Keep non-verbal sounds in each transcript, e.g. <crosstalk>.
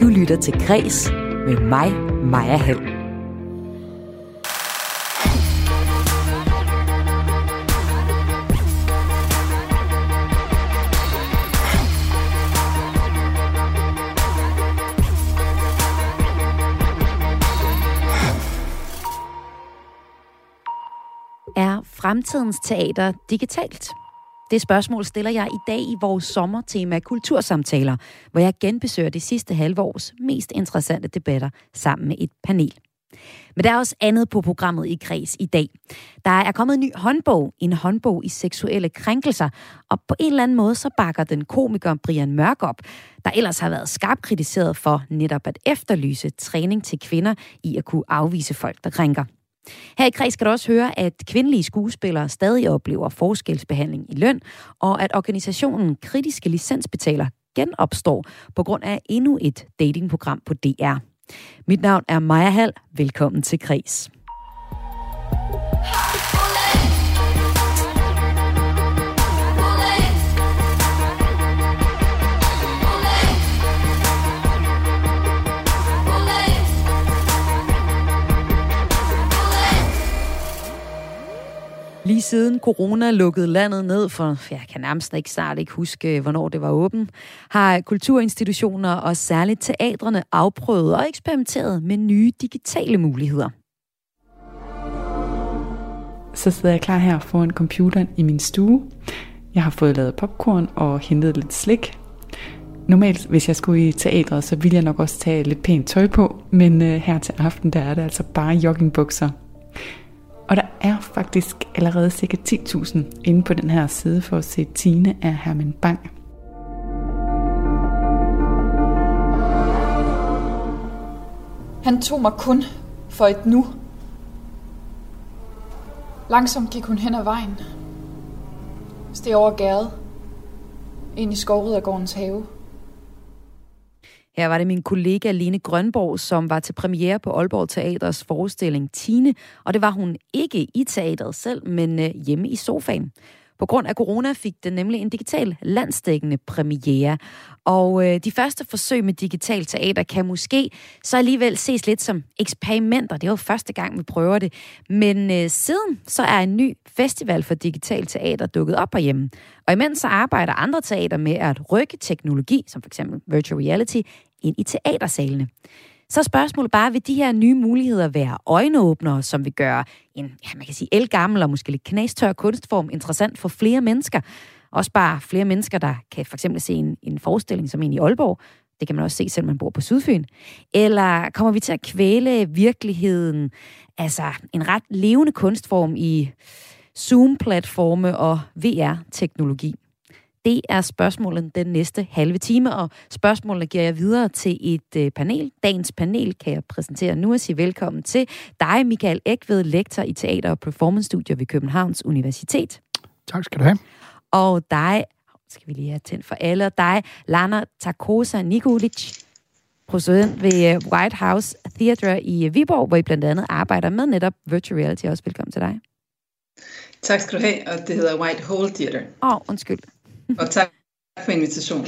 Du lytter til Græs med mig, Maja Hall. Er fremtidens teater digitalt? Det spørgsmål stiller jeg i dag i vores sommertema Kultursamtaler, hvor jeg genbesøger det sidste halve års mest interessante debatter sammen med et panel. Men der er også andet på programmet i Græs i dag. Der er kommet en ny håndbog, en håndbog i seksuelle krænkelser, og på en eller anden måde så bakker den komiker Brian Mørk op, der ellers har været skarpt kritiseret for netop at efterlyse træning til kvinder i at kunne afvise folk, der krænker. Her i kreds skal du også høre, at kvindelige skuespillere stadig oplever forskelsbehandling i løn, og at organisationen Kritiske Licensbetaler genopstår på grund af endnu et datingprogram på DR. Mit navn er Maja Hall. Velkommen til Kres. Lige siden corona lukkede landet ned for, jeg kan nærmest ikke snart ikke huske, hvornår det var åben, har kulturinstitutioner og særligt teatrene afprøvet og eksperimenteret med nye digitale muligheder. Så sidder jeg klar her foran computeren i min stue. Jeg har fået lavet popcorn og hentet lidt slik. Normalt, hvis jeg skulle i teatret, så ville jeg nok også tage lidt pænt tøj på, men øh, her til aften, der er det altså bare joggingbukser. Og der er faktisk allerede ca. 10.000 inde på den her side for at se Tine af Herman Bang. Han tog mig kun for et nu. Langsomt gik hun hen ad vejen. Steg over gade. Ind i skovridergårdens have. Her var det min kollega Lene Grønborg, som var til premiere på Aalborg Teaters forestilling Tine, og det var hun ikke i teateret selv, men øh, hjemme i sofaen. På grund af corona fik den nemlig en digital landsdækkende premiere. Og øh, de første forsøg med digital teater kan måske så alligevel ses lidt som eksperimenter. Det er jo første gang, vi prøver det. Men øh, siden så er en ny festival for digital teater dukket op herhjemme. Og imens så arbejder andre teater med at rykke teknologi, som for eksempel virtual reality, ind i teatersalene. Så er spørgsmålet bare, vil de her nye muligheder være øjenåbnere, som vil gøre en, ja, man kan sige, elgammel og måske lidt knastør kunstform interessant for flere mennesker? Også bare flere mennesker, der kan for eksempel se en, en forestilling som en i Aalborg. Det kan man også se, selvom man bor på Sydfyn. Eller kommer vi til at kvæle virkeligheden, altså en ret levende kunstform i Zoom-platforme og VR-teknologi? Det er spørgsmålet den næste halve time, og spørgsmålene giver jeg videre til et øh, panel. Dagens panel kan jeg præsentere nu og sige velkommen til dig, Michael Ekved, lektor i Teater- og Performance-studier ved Københavns Universitet. Tak skal du have. Og dig, skal vi lige have tændt for alle, og dig, Lana Takosa Nikolic, producent ved øh, White House Theatre i Viborg, hvor I blandt andet arbejder med netop virtual reality. Også velkommen til dig. Tak skal du have, og det hedder White Hole Theater. Åh, oh, undskyld. Og tak for invitationen.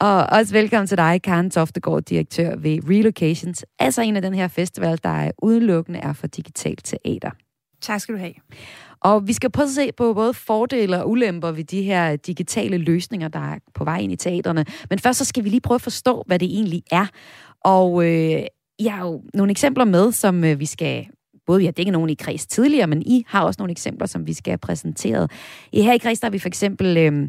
Og også velkommen til dig, Karen Toftegård, direktør ved Relocations, altså en af den her festival, der er udelukkende er for digitalt teater. Tak skal du have. Og vi skal prøve at se på både fordele og ulemper ved de her digitale løsninger, der er på vej ind i teaterne. Men først så skal vi lige prøve at forstå, hvad det egentlig er. Og øh, jeg har jo nogle eksempler med, som øh, vi skal både vi har dækket nogle i kreds tidligere, men I har også nogle eksempler, som vi skal have præsenteret. I her i kreds, der har vi for eksempel øh,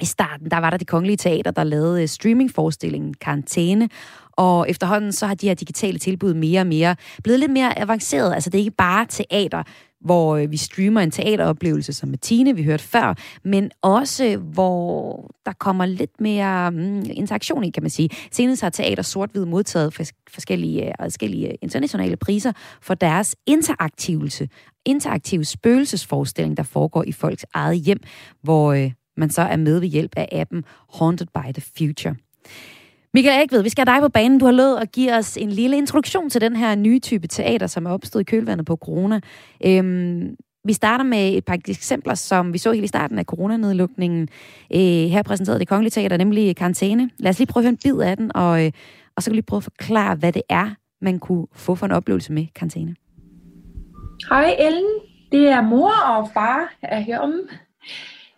i starten, der var der det kongelige teater, der lavede øh, streamingforestillingen Karantæne, og efterhånden så har de her digitale tilbud mere og mere blevet lidt mere avanceret. Altså det er ikke bare teater, hvor øh, vi streamer en teateroplevelse som med Tine, vi hørte før, men også hvor der kommer lidt mere mm, interaktion i, kan man sige. Senest har Teater Sort-Hvid modtaget forskellige, øh, forskellige internationale priser for deres interaktivelse, interaktive spøgelsesforestilling, der foregår i folks eget hjem, hvor øh, man så er med ved hjælp af appen Haunted by the Future. Michael Ekved, vi skal have dig på banen. Du har lovet at give os en lille introduktion til den her nye type teater, som er opstået i kølvandet på corona. Øhm, vi starter med et par eksempler, som vi så helt i starten af coronanedlukningen. Øh, her præsenterede det Kongelige Teater, nemlig karantæne. Lad os lige prøve at høre en bid af den, og, øh, og så kan vi prøve at forklare, hvad det er, man kunne få for en oplevelse med karantæne. Hej Ellen, det er mor og far er heromme.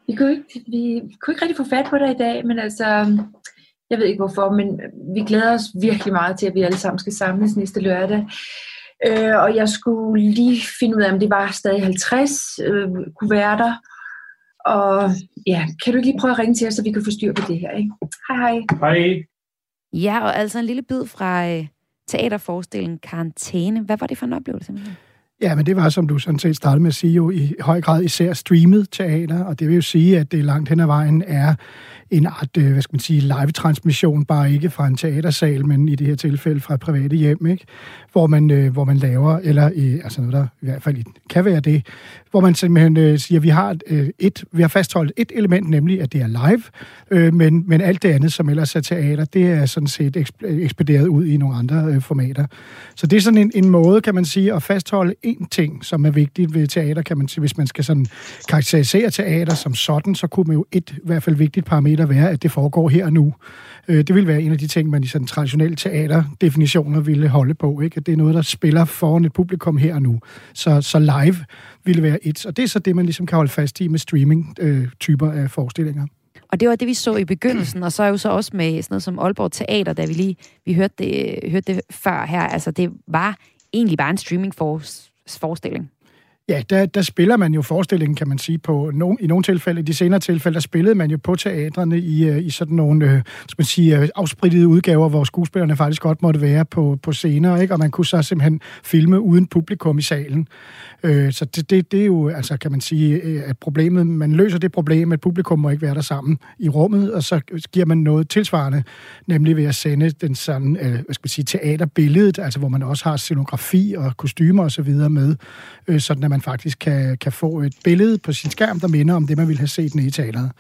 Vi kunne, ikke, vi kunne ikke rigtig få fat på dig i dag, men altså, jeg ved ikke hvorfor, men vi glæder os virkelig meget til, at vi alle sammen skal samles næste lørdag. Øh, og jeg skulle lige finde ud af, om det var stadig 50 øh, kunne være der. Og ja, kan du ikke lige prøve at ringe til os, så vi kan få styr på det her, ikke? Hej hej. Hej. Ja, og altså en lille bid fra øh, teaterforestillingen Karantæne. Hvad var det for en oplevelse? Ja, men det var, som du sådan set startede med at sige, jo i høj grad især streamet teater, og det vil jo sige, at det langt hen ad vejen er en art, øh, hvad skal man sige, live-transmission, bare ikke fra en teatersal, men i det her tilfælde fra private hjem, ikke? Hvor, man, øh, hvor man laver, eller altså noget, der i hvert fald kan være det, hvor man simpelthen øh, siger, at vi har, et, vi har fastholdt et element, nemlig at det er live, men, men alt det andet, som ellers er teater, det er sådan set ekspederet ud i nogle andre formater. Så det er sådan en, en måde, kan man sige, at fastholde én ting, som er vigtigt ved teater, kan man sige, hvis man skal sådan karakterisere teater som sådan, så kunne man jo et i hvert fald vigtigt parameter være, at det foregår her og nu. Øh, det vil være en af de ting, man i sådan traditionelle teaterdefinitioner ville holde på, ikke? At det er noget, der spiller foran et publikum her og nu. Så, så live ville være et. Og det er så det, man ligesom kan holde fast i med streaming-typer øh, af forestillinger. Og det var det, vi så i begyndelsen, og så er jo så også med sådan noget som Aalborg Teater, da vi lige vi hørte, det, hørte det før her. Altså, det var egentlig bare en streaming forestilling. Ja, der, der spiller man jo forestillingen, kan man sige, på no, i nogle tilfælde. I de senere tilfælde, der spillede man jo på teatrene i, øh, i sådan nogle øh, skal man sige, øh, afsprittede udgaver, hvor skuespillerne faktisk godt måtte være på, på scener, ikke? og man kunne så simpelthen filme uden publikum i salen. Øh, så det, det, det er jo, altså kan man sige, øh, at problemet, man løser det problem, at publikum må ikke være der sammen i rummet, og så giver man noget tilsvarende, nemlig ved at sende den sådan, øh, hvad skal man sige, teaterbilledet, altså hvor man også har scenografi og kostymer osv. med, øh, sådan at man faktisk kan, kan få et billede på sin skærm, der minder om det, man ville have set nede i teateret.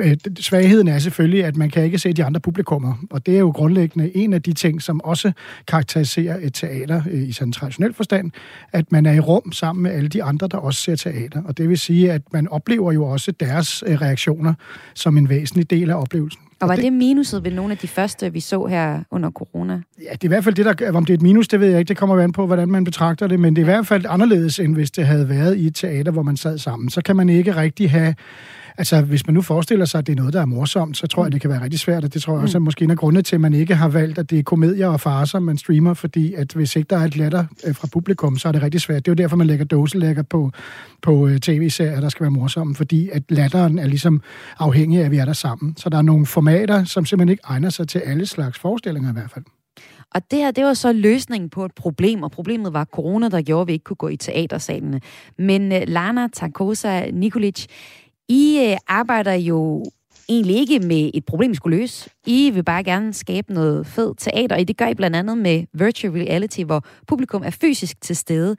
Øh, svagheden er selvfølgelig, at man kan ikke se de andre publikummer, og det er jo grundlæggende en af de ting, som også karakteriserer et teater øh, i sådan en traditionel forstand, at man er i rum sammen med alle de andre, der også ser teater. Og det vil sige, at man oplever jo også deres øh, reaktioner som en væsentlig del af oplevelsen. Og var det, det minuset ved nogle af de første, vi så her under corona? Ja, det er i hvert fald det, der, om det er et minus, det ved jeg ikke. Det kommer an på, hvordan man betragter det. Men det er i hvert fald anderledes, end hvis det havde været i et teater, hvor man sad sammen. Så kan man ikke rigtig have Altså, hvis man nu forestiller sig, at det er noget, der er morsomt, så tror jeg, det kan være rigtig svært, og det tror jeg også er måske en af grundene til, at man ikke har valgt, at det er komedier og farser, man streamer, fordi at hvis ikke der er et latter øh, fra publikum, så er det rigtig svært. Det er jo derfor, man lægger dåselægger på, på øh, tv-serier, der skal være morsomme, fordi at latteren er ligesom afhængig af, at vi er der sammen. Så der er nogle formater, som simpelthen ikke egner sig til alle slags forestillinger i hvert fald. Og det her, det var så løsningen på et problem, og problemet var corona, der gjorde, at vi ikke kunne gå i teatersalene. Men uh, Lana Tarkosa Nikolic, i øh, arbejder jo egentlig ikke med et problem, I skulle løse. I vil bare gerne skabe noget fed teater, og det gør I blandt andet med virtual reality, hvor publikum er fysisk til stede.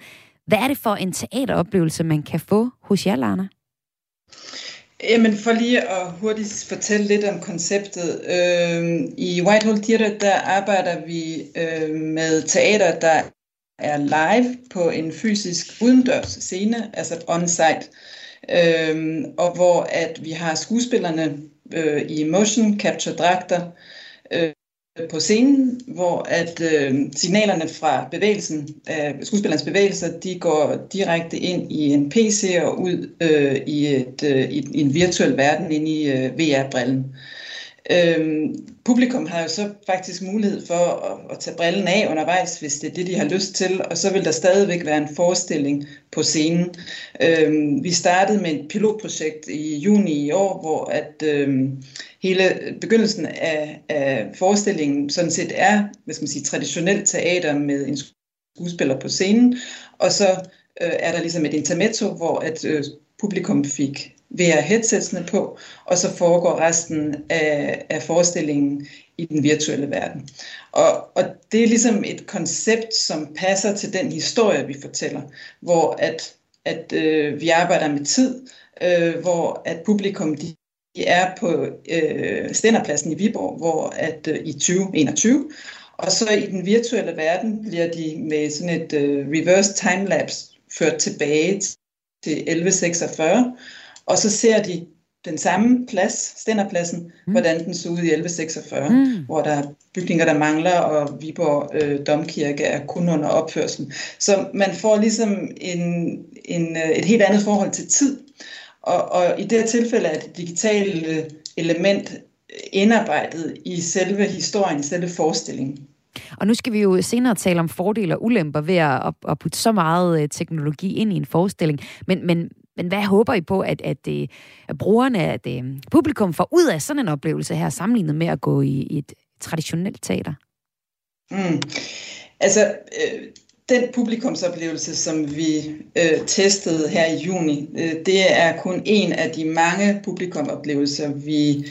Hvad er det for en teateroplevelse, man kan få hos jer, Lana? Jamen for lige at hurtigt fortælle lidt om konceptet. Øh, I Whitehall Theatre, der arbejder vi øh, med teater, der er live på en fysisk udendørs scene, altså on-site øh, og hvor at vi har skuespillerne øh, i motion capture dragter øh, på scenen, hvor at øh, signalerne fra bevægelsen, øh, skuespillernes bevægelser, de går direkte ind i en PC og ud øh, i, et, øh, i, en virtuel verden ind i øh, VR-brillen. Øhm, publikum har jo så faktisk mulighed for at, at tage brillen af undervejs, hvis det er det, de har lyst til, og så vil der stadigvæk være en forestilling på scenen. Øhm, vi startede med et pilotprojekt i juni i år, hvor at øhm, hele begyndelsen af, af forestillingen sådan set er, hvad skal man sige, traditionelt teater med en skuespiller på scenen, og så øh, er der ligesom et intermezzo, hvor at øh, publikum fik VR-headsetsene på, og så foregår resten af, af forestillingen i den virtuelle verden. Og, og det er ligesom et koncept, som passer til den historie, vi fortæller, hvor at, at øh, vi arbejder med tid, øh, hvor at publikum de, de er på øh, Stænderpladsen i Viborg, hvor at øh, i 2021, og så i den virtuelle verden bliver de med sådan et øh, reverse timelapse ført tilbage til 1146, og så ser de den samme plads, Stænderpladsen, mm. hvordan den så ud i 1146, mm. hvor der er bygninger, der mangler, og Viborg øh, Domkirke er kun under opførsel. Så man får ligesom en, en, øh, et helt andet forhold til tid. Og, og i det her tilfælde er det digitale element indarbejdet i selve historien, selve forestillingen. Og nu skal vi jo senere tale om fordele og ulemper ved at, at putte så meget øh, teknologi ind i en forestilling. Men, men, men hvad håber I på, at, at, at, at brugerne, at, at publikum får ud af sådan en oplevelse her, sammenlignet med at gå i, i et traditionelt teater? Mm. Altså, øh, den publikumsoplevelse, som vi øh, testede her i juni, øh, det er kun en af de mange publikumoplevelser, vi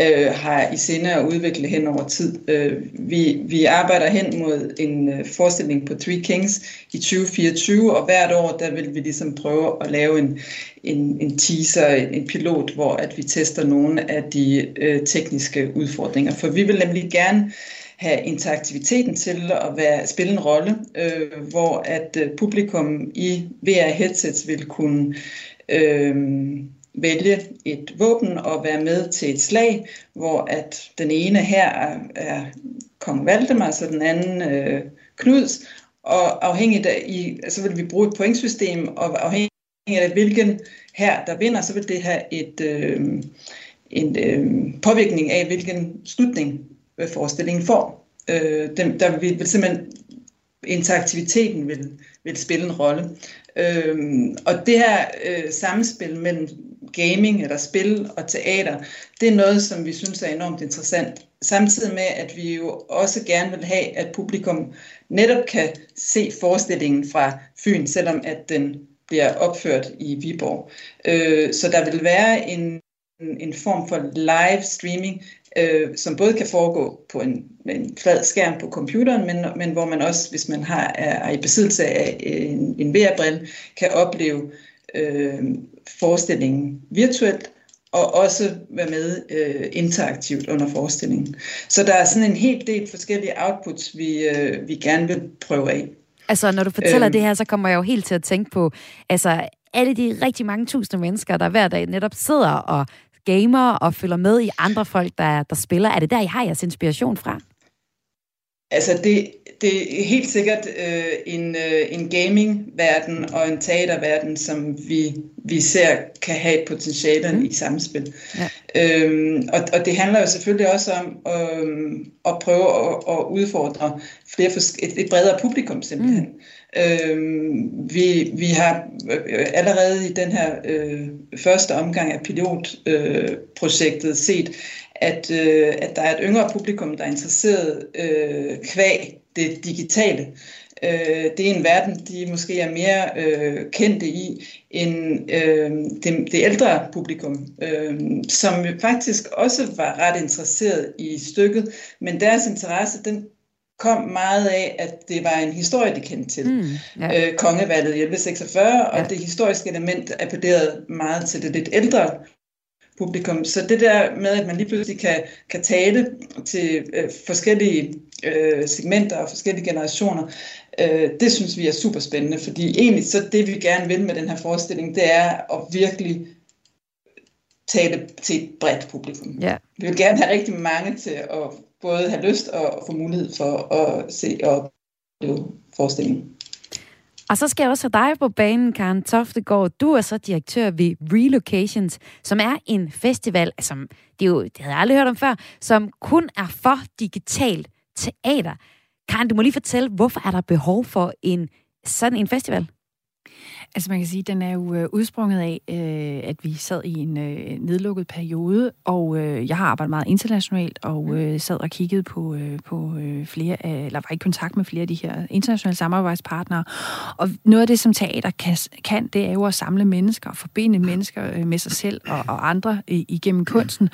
øh, har i sinde at udvikle hen over tid. Øh, vi, vi arbejder hen mod en øh, forestilling på Three Kings i 2024, og hvert år der vil vi ligesom prøve at lave en, en, en teaser, en, en pilot, hvor at vi tester nogle af de øh, tekniske udfordringer. For vi vil nemlig gerne have interaktiviteten til at være, spille en rolle, øh, hvor at øh, publikum i VR-headsets vil kunne øh, vælge et våben og være med til et slag, hvor at den ene her er, er kong Valdemar, så den anden øh, Knuds, og afhængigt af, i, så vil vi bruge et pointsystem, og afhængigt af hvilken her der vinder, så vil det have et, øh, en øh, påvirkning af, hvilken slutning øh, forestillingen får. Øh, dem, der vil, vil simpelthen interaktiviteten vil, vil spille en rolle. Øh, og det her øh, samspil mellem gaming eller spil og teater, det er noget, som vi synes er enormt interessant. Samtidig med, at vi jo også gerne vil have, at publikum netop kan se forestillingen fra Fyn, selvom at den bliver opført i Viborg. Øh, så der vil være en, en form for live streaming, øh, som både kan foregå på en, en flad skærm på computeren, men, men hvor man også, hvis man har, er, er i besiddelse af en, en VR-brille, kan opleve øh, forestillingen virtuelt, og også være med øh, interaktivt under forestillingen. Så der er sådan en helt del forskellige outputs, vi, øh, vi gerne vil prøve af. Altså, når du fortæller øhm, det her, så kommer jeg jo helt til at tænke på, altså, alle de rigtig mange tusinde mennesker, der hver dag netop sidder og gamer og følger med i andre folk, der, der spiller. Er det der, I har jeres inspiration fra? Altså, det, det er helt sikkert øh, en, øh, en gaming-verden og en teaterverden, som vi, vi ser kan have potentialen mm. i samspil. Ja. Øhm, og, og det handler jo selvfølgelig også om øhm, at prøve at, at udfordre flere et, et bredere publikum simpelthen. Mm. Øhm, vi, vi har øh, allerede i den her øh, første omgang af pilotprojektet øh, set, at, øh, at der er et yngre publikum, der er interesseret øh, kvæg det digitale. Øh, det er en verden, de måske er mere øh, kendte i end øh, det, det ældre publikum, øh, som faktisk også var ret interesseret i stykket, men deres interesse, den kom meget af, at det var en historie, de kendte til. Mm, ja. øh, kongevalget i 1146, og ja. det historiske element appellerede meget til det lidt ældre publikum. Så det der med, at man lige pludselig kan, kan tale til øh, forskellige øh, segmenter og forskellige generationer, øh, det synes vi er super spændende, fordi egentlig så det, vi gerne vil med den her forestilling, det er at virkelig tale til et bredt publikum. Ja. Vi vil gerne have rigtig mange til at både have lyst og få mulighed for at se og opleve forestillingen. Og så skal jeg også have dig på banen, Karen Toftegård. Du er så direktør ved Relocations, som er en festival, som det, er jo, det havde jeg aldrig hørt om før, som kun er for digitalt teater. Karen, du må lige fortælle, hvorfor er der behov for en sådan en festival? Altså man kan sige, at den er jo øh, udsprunget af, øh, at vi sad i en øh, nedlukket periode, og øh, jeg har arbejdet meget internationalt, og mm. øh, sad og kiggede på, øh, på øh, flere, af, eller var i kontakt med flere af de her internationale samarbejdspartnere. Og noget af det, som teater kan, kan det er jo at samle mennesker, og forbinde mennesker øh, med sig selv og, og andre øh, igennem kunsten.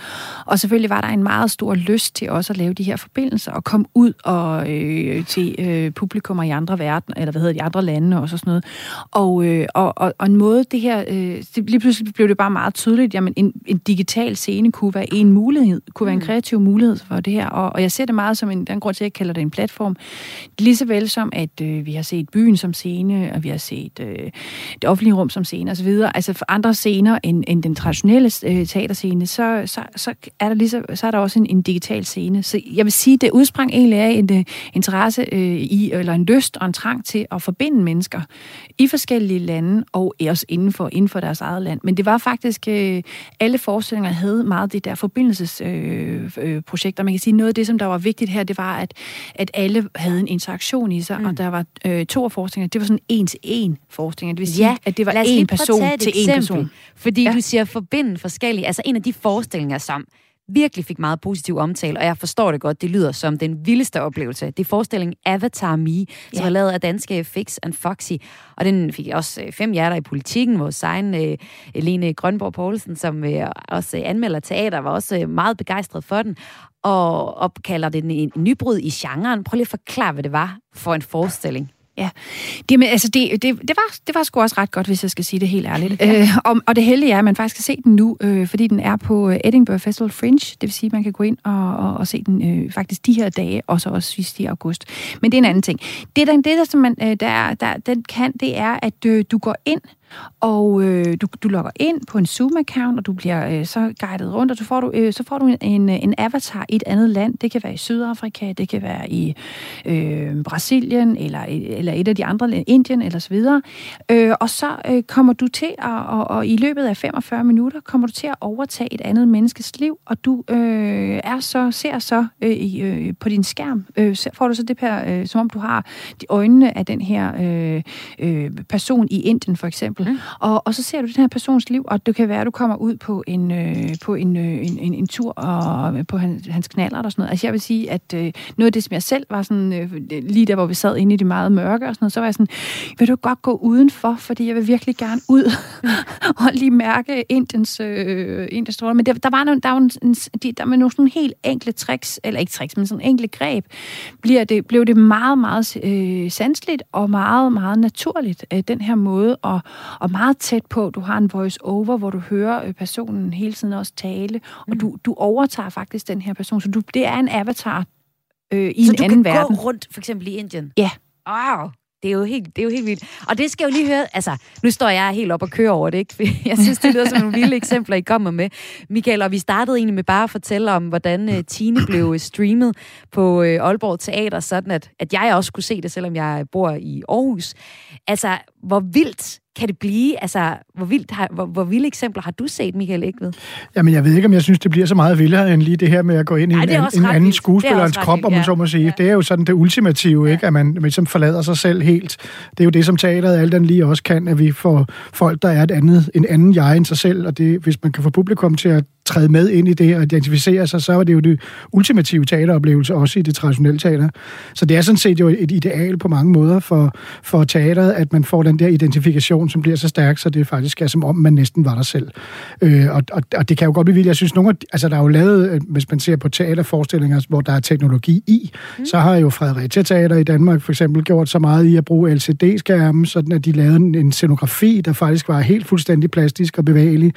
Og selvfølgelig var der en meget stor lyst til også at lave de her forbindelser, og komme ud og øh, til øh, publikummer i andre verden, eller hvad hedder de andre lande, og sådan noget. Og, øh, og, og, og en måde, det her, øh, det, lige pludselig blev det bare meget tydeligt, jamen en, en digital scene kunne være en mulighed, kunne være en mm. kreativ mulighed for det her, og, og jeg ser det meget som en, den grund til, at jeg kalder det en platform, lige så vel som, at øh, vi har set byen som scene, og vi har set øh, det offentlige rum som scene osv., altså for andre scener end, end den traditionelle øh, teaterscene, så, så, så, er der lige så, så er der også en, en digital scene. Så jeg vil sige, det udsprang egentlig af en, en øh, interesse øh, i, eller en lyst og en trang til at forbinde mennesker i forskellige lande, og også inden for, inden for deres eget land. Men det var faktisk, øh, alle forestillinger havde meget det der forbindelsesprojekter. Øh, øh, Man kan sige, noget af det, som der var vigtigt her, det var, at, at alle havde en interaktion i sig, mm. og der var øh, to af forestillingerne, det var sådan en-til-en forestillinger. Det vil sige, ja, at det var en person til en person. Fordi ja. du siger forbinde forskellige, altså en af de forestillinger, som virkelig fik meget positiv omtale, og jeg forstår det godt, det lyder som den vildeste oplevelse. Det er forestillingen Avatar Me, som ja. er lavet af danske Fix and Foxy, og den fik også øh, fem hjerter i politikken. Vores egen uh, Lene Grønborg Poulsen, som uh, også anmelder teater, var også uh, meget begejstret for den, og opkalder det en, en nybrud i genren. Prøv lige at forklare, hvad det var for en forestilling. Ja, det, men, altså, det, det, det, var, det var sgu også ret godt, hvis jeg skal sige det helt ærligt. Ja. Øh, og, og det heldige er, at man faktisk kan se den nu, øh, fordi den er på Edinburgh Festival Fringe. Det vil sige, at man kan gå ind og, og, og se den øh, faktisk de her dage, og så også sidst i august. Men det er en anden ting. Det, der, det der, som man, øh, der, der, den kan, det er, at øh, du går ind og øh, du, du logger ind på en Zoom-account, og du bliver øh, så guidet rundt, og så får du, øh, så får du en, en avatar i et andet land. Det kan være i Sydafrika, det kan være i øh, Brasilien, eller, eller et af de andre, Indien, eller så videre. Øh, og så øh, kommer du til, at, og, og i løbet af 45 minutter, kommer du til at overtage et andet menneskes liv, og du øh, er så, ser så øh, i, øh, på din skærm, øh, får du så det her, øh, som om du har de øjnene af den her øh, øh, person i Indien, for eksempel, eksempel. Mm. Og, og så ser du den her persons liv, og det kan være, at du kommer ud på en, øh, på en, øh, en, en, en tur og på hans, hans knaller og sådan noget. Altså jeg vil sige, at øh, noget af det, som jeg selv var sådan, øh, lige der, hvor vi sad inde i det meget mørke og sådan noget, så var jeg sådan, vil du godt gå udenfor, fordi jeg vil virkelig gerne ud <laughs> og lige mærke Indiens, øh, Indiens stråler. Men der, der var, nogle, der var, en, de, der var nogle sådan helt enkle tricks, eller ikke tricks, men sådan enkle greb, bliver det, blev det meget, meget øh, sandsligt og meget, meget naturligt, øh, den her måde at, og meget tæt på. Du har en voice-over, hvor du hører øh, personen hele tiden også tale, og mm. du, du overtager faktisk den her person. Så du, det er en avatar øh, i så en anden verden. Så du kan gå rundt, for eksempel i Indien? Ja. Wow. Det er, jo helt, det er jo helt vildt. Og det skal jo lige høre, altså, nu står jeg helt op og kører over det, ikke? <laughs> Jeg synes, det lyder som nogle vilde <laughs> eksempler, I kommer med. Michael, og vi startede egentlig med bare at fortælle om, hvordan uh, Tine blev streamet på uh, Aalborg Teater, sådan at, at jeg også kunne se det, selvom jeg bor i Aarhus. Altså, hvor vildt kan det blive? Altså, hvor, vildt har, hvor, hvor vilde eksempler har du set, Michael Ægved? Jamen, jeg ved ikke, om jeg synes, det bliver så meget vildere end lige det her med at gå ind i Ej, en, en anden skuespillerens krop, om man så må sige. Ja. Det er jo sådan det ultimative, ja. ikke? At man ligesom forlader sig selv helt. Det er jo det, som teateret alt den lige også kan, at vi får folk, der er et andet, en anden jeg end sig selv, og det, hvis man kan få publikum til at træde med ind i det og identificere sig, så er det jo det ultimative teateroplevelse, også i det traditionelle teater. Så det er sådan set jo et ideal på mange måder for, for teateret, at man får den der identifikation, som bliver så stærk, så det faktisk er som om, man næsten var der selv. Øh, og, og, og det kan jo godt blive vildt. Jeg synes, nogle af, altså der er jo lavet, øh, hvis man ser på teaterforestillinger, hvor der er teknologi i, mm. så har jo Fredericia Teater i Danmark for eksempel gjort så meget i at bruge LCD-skærme, sådan at de lavede en scenografi, der faktisk var helt fuldstændig plastisk og bevægelig,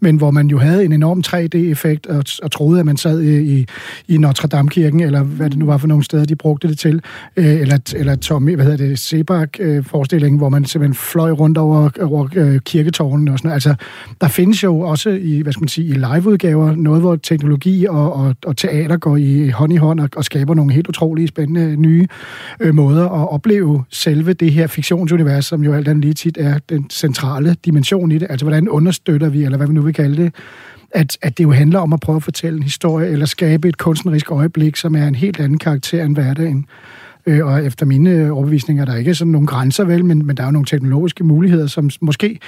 men hvor man jo havde en enorm 3D-effekt og, og troede, at man sad øh, i, i Notre Dame-kirken, eller hvad det nu var for nogle steder, de brugte det til. Øh, eller, eller Tommy, hvad hedder det, Sebak-forestillingen, øh, hvor man simpelthen fløj rundt over, over øh, kirketårnen og sådan noget. Altså, der findes jo også i, hvad skal man sige, i liveudgaver noget, hvor teknologi og, og, og teater går i hånd i hånd og, og skaber nogle helt utrolige spændende nye øh, måder at opleve selve det her fiktionsunivers, som jo alt andet lige tit er den centrale dimension i det. Altså, hvordan understøtter vi, eller hvad vi nu vil kalde det, at, at det jo handler om at prøve at fortælle en historie, eller skabe et kunstnerisk øjeblik, som er en helt anden karakter end hverdagen. Øh, og efter mine øh, overbevisninger, der er ikke sådan nogle grænser vel, men, men der er jo nogle teknologiske muligheder, som måske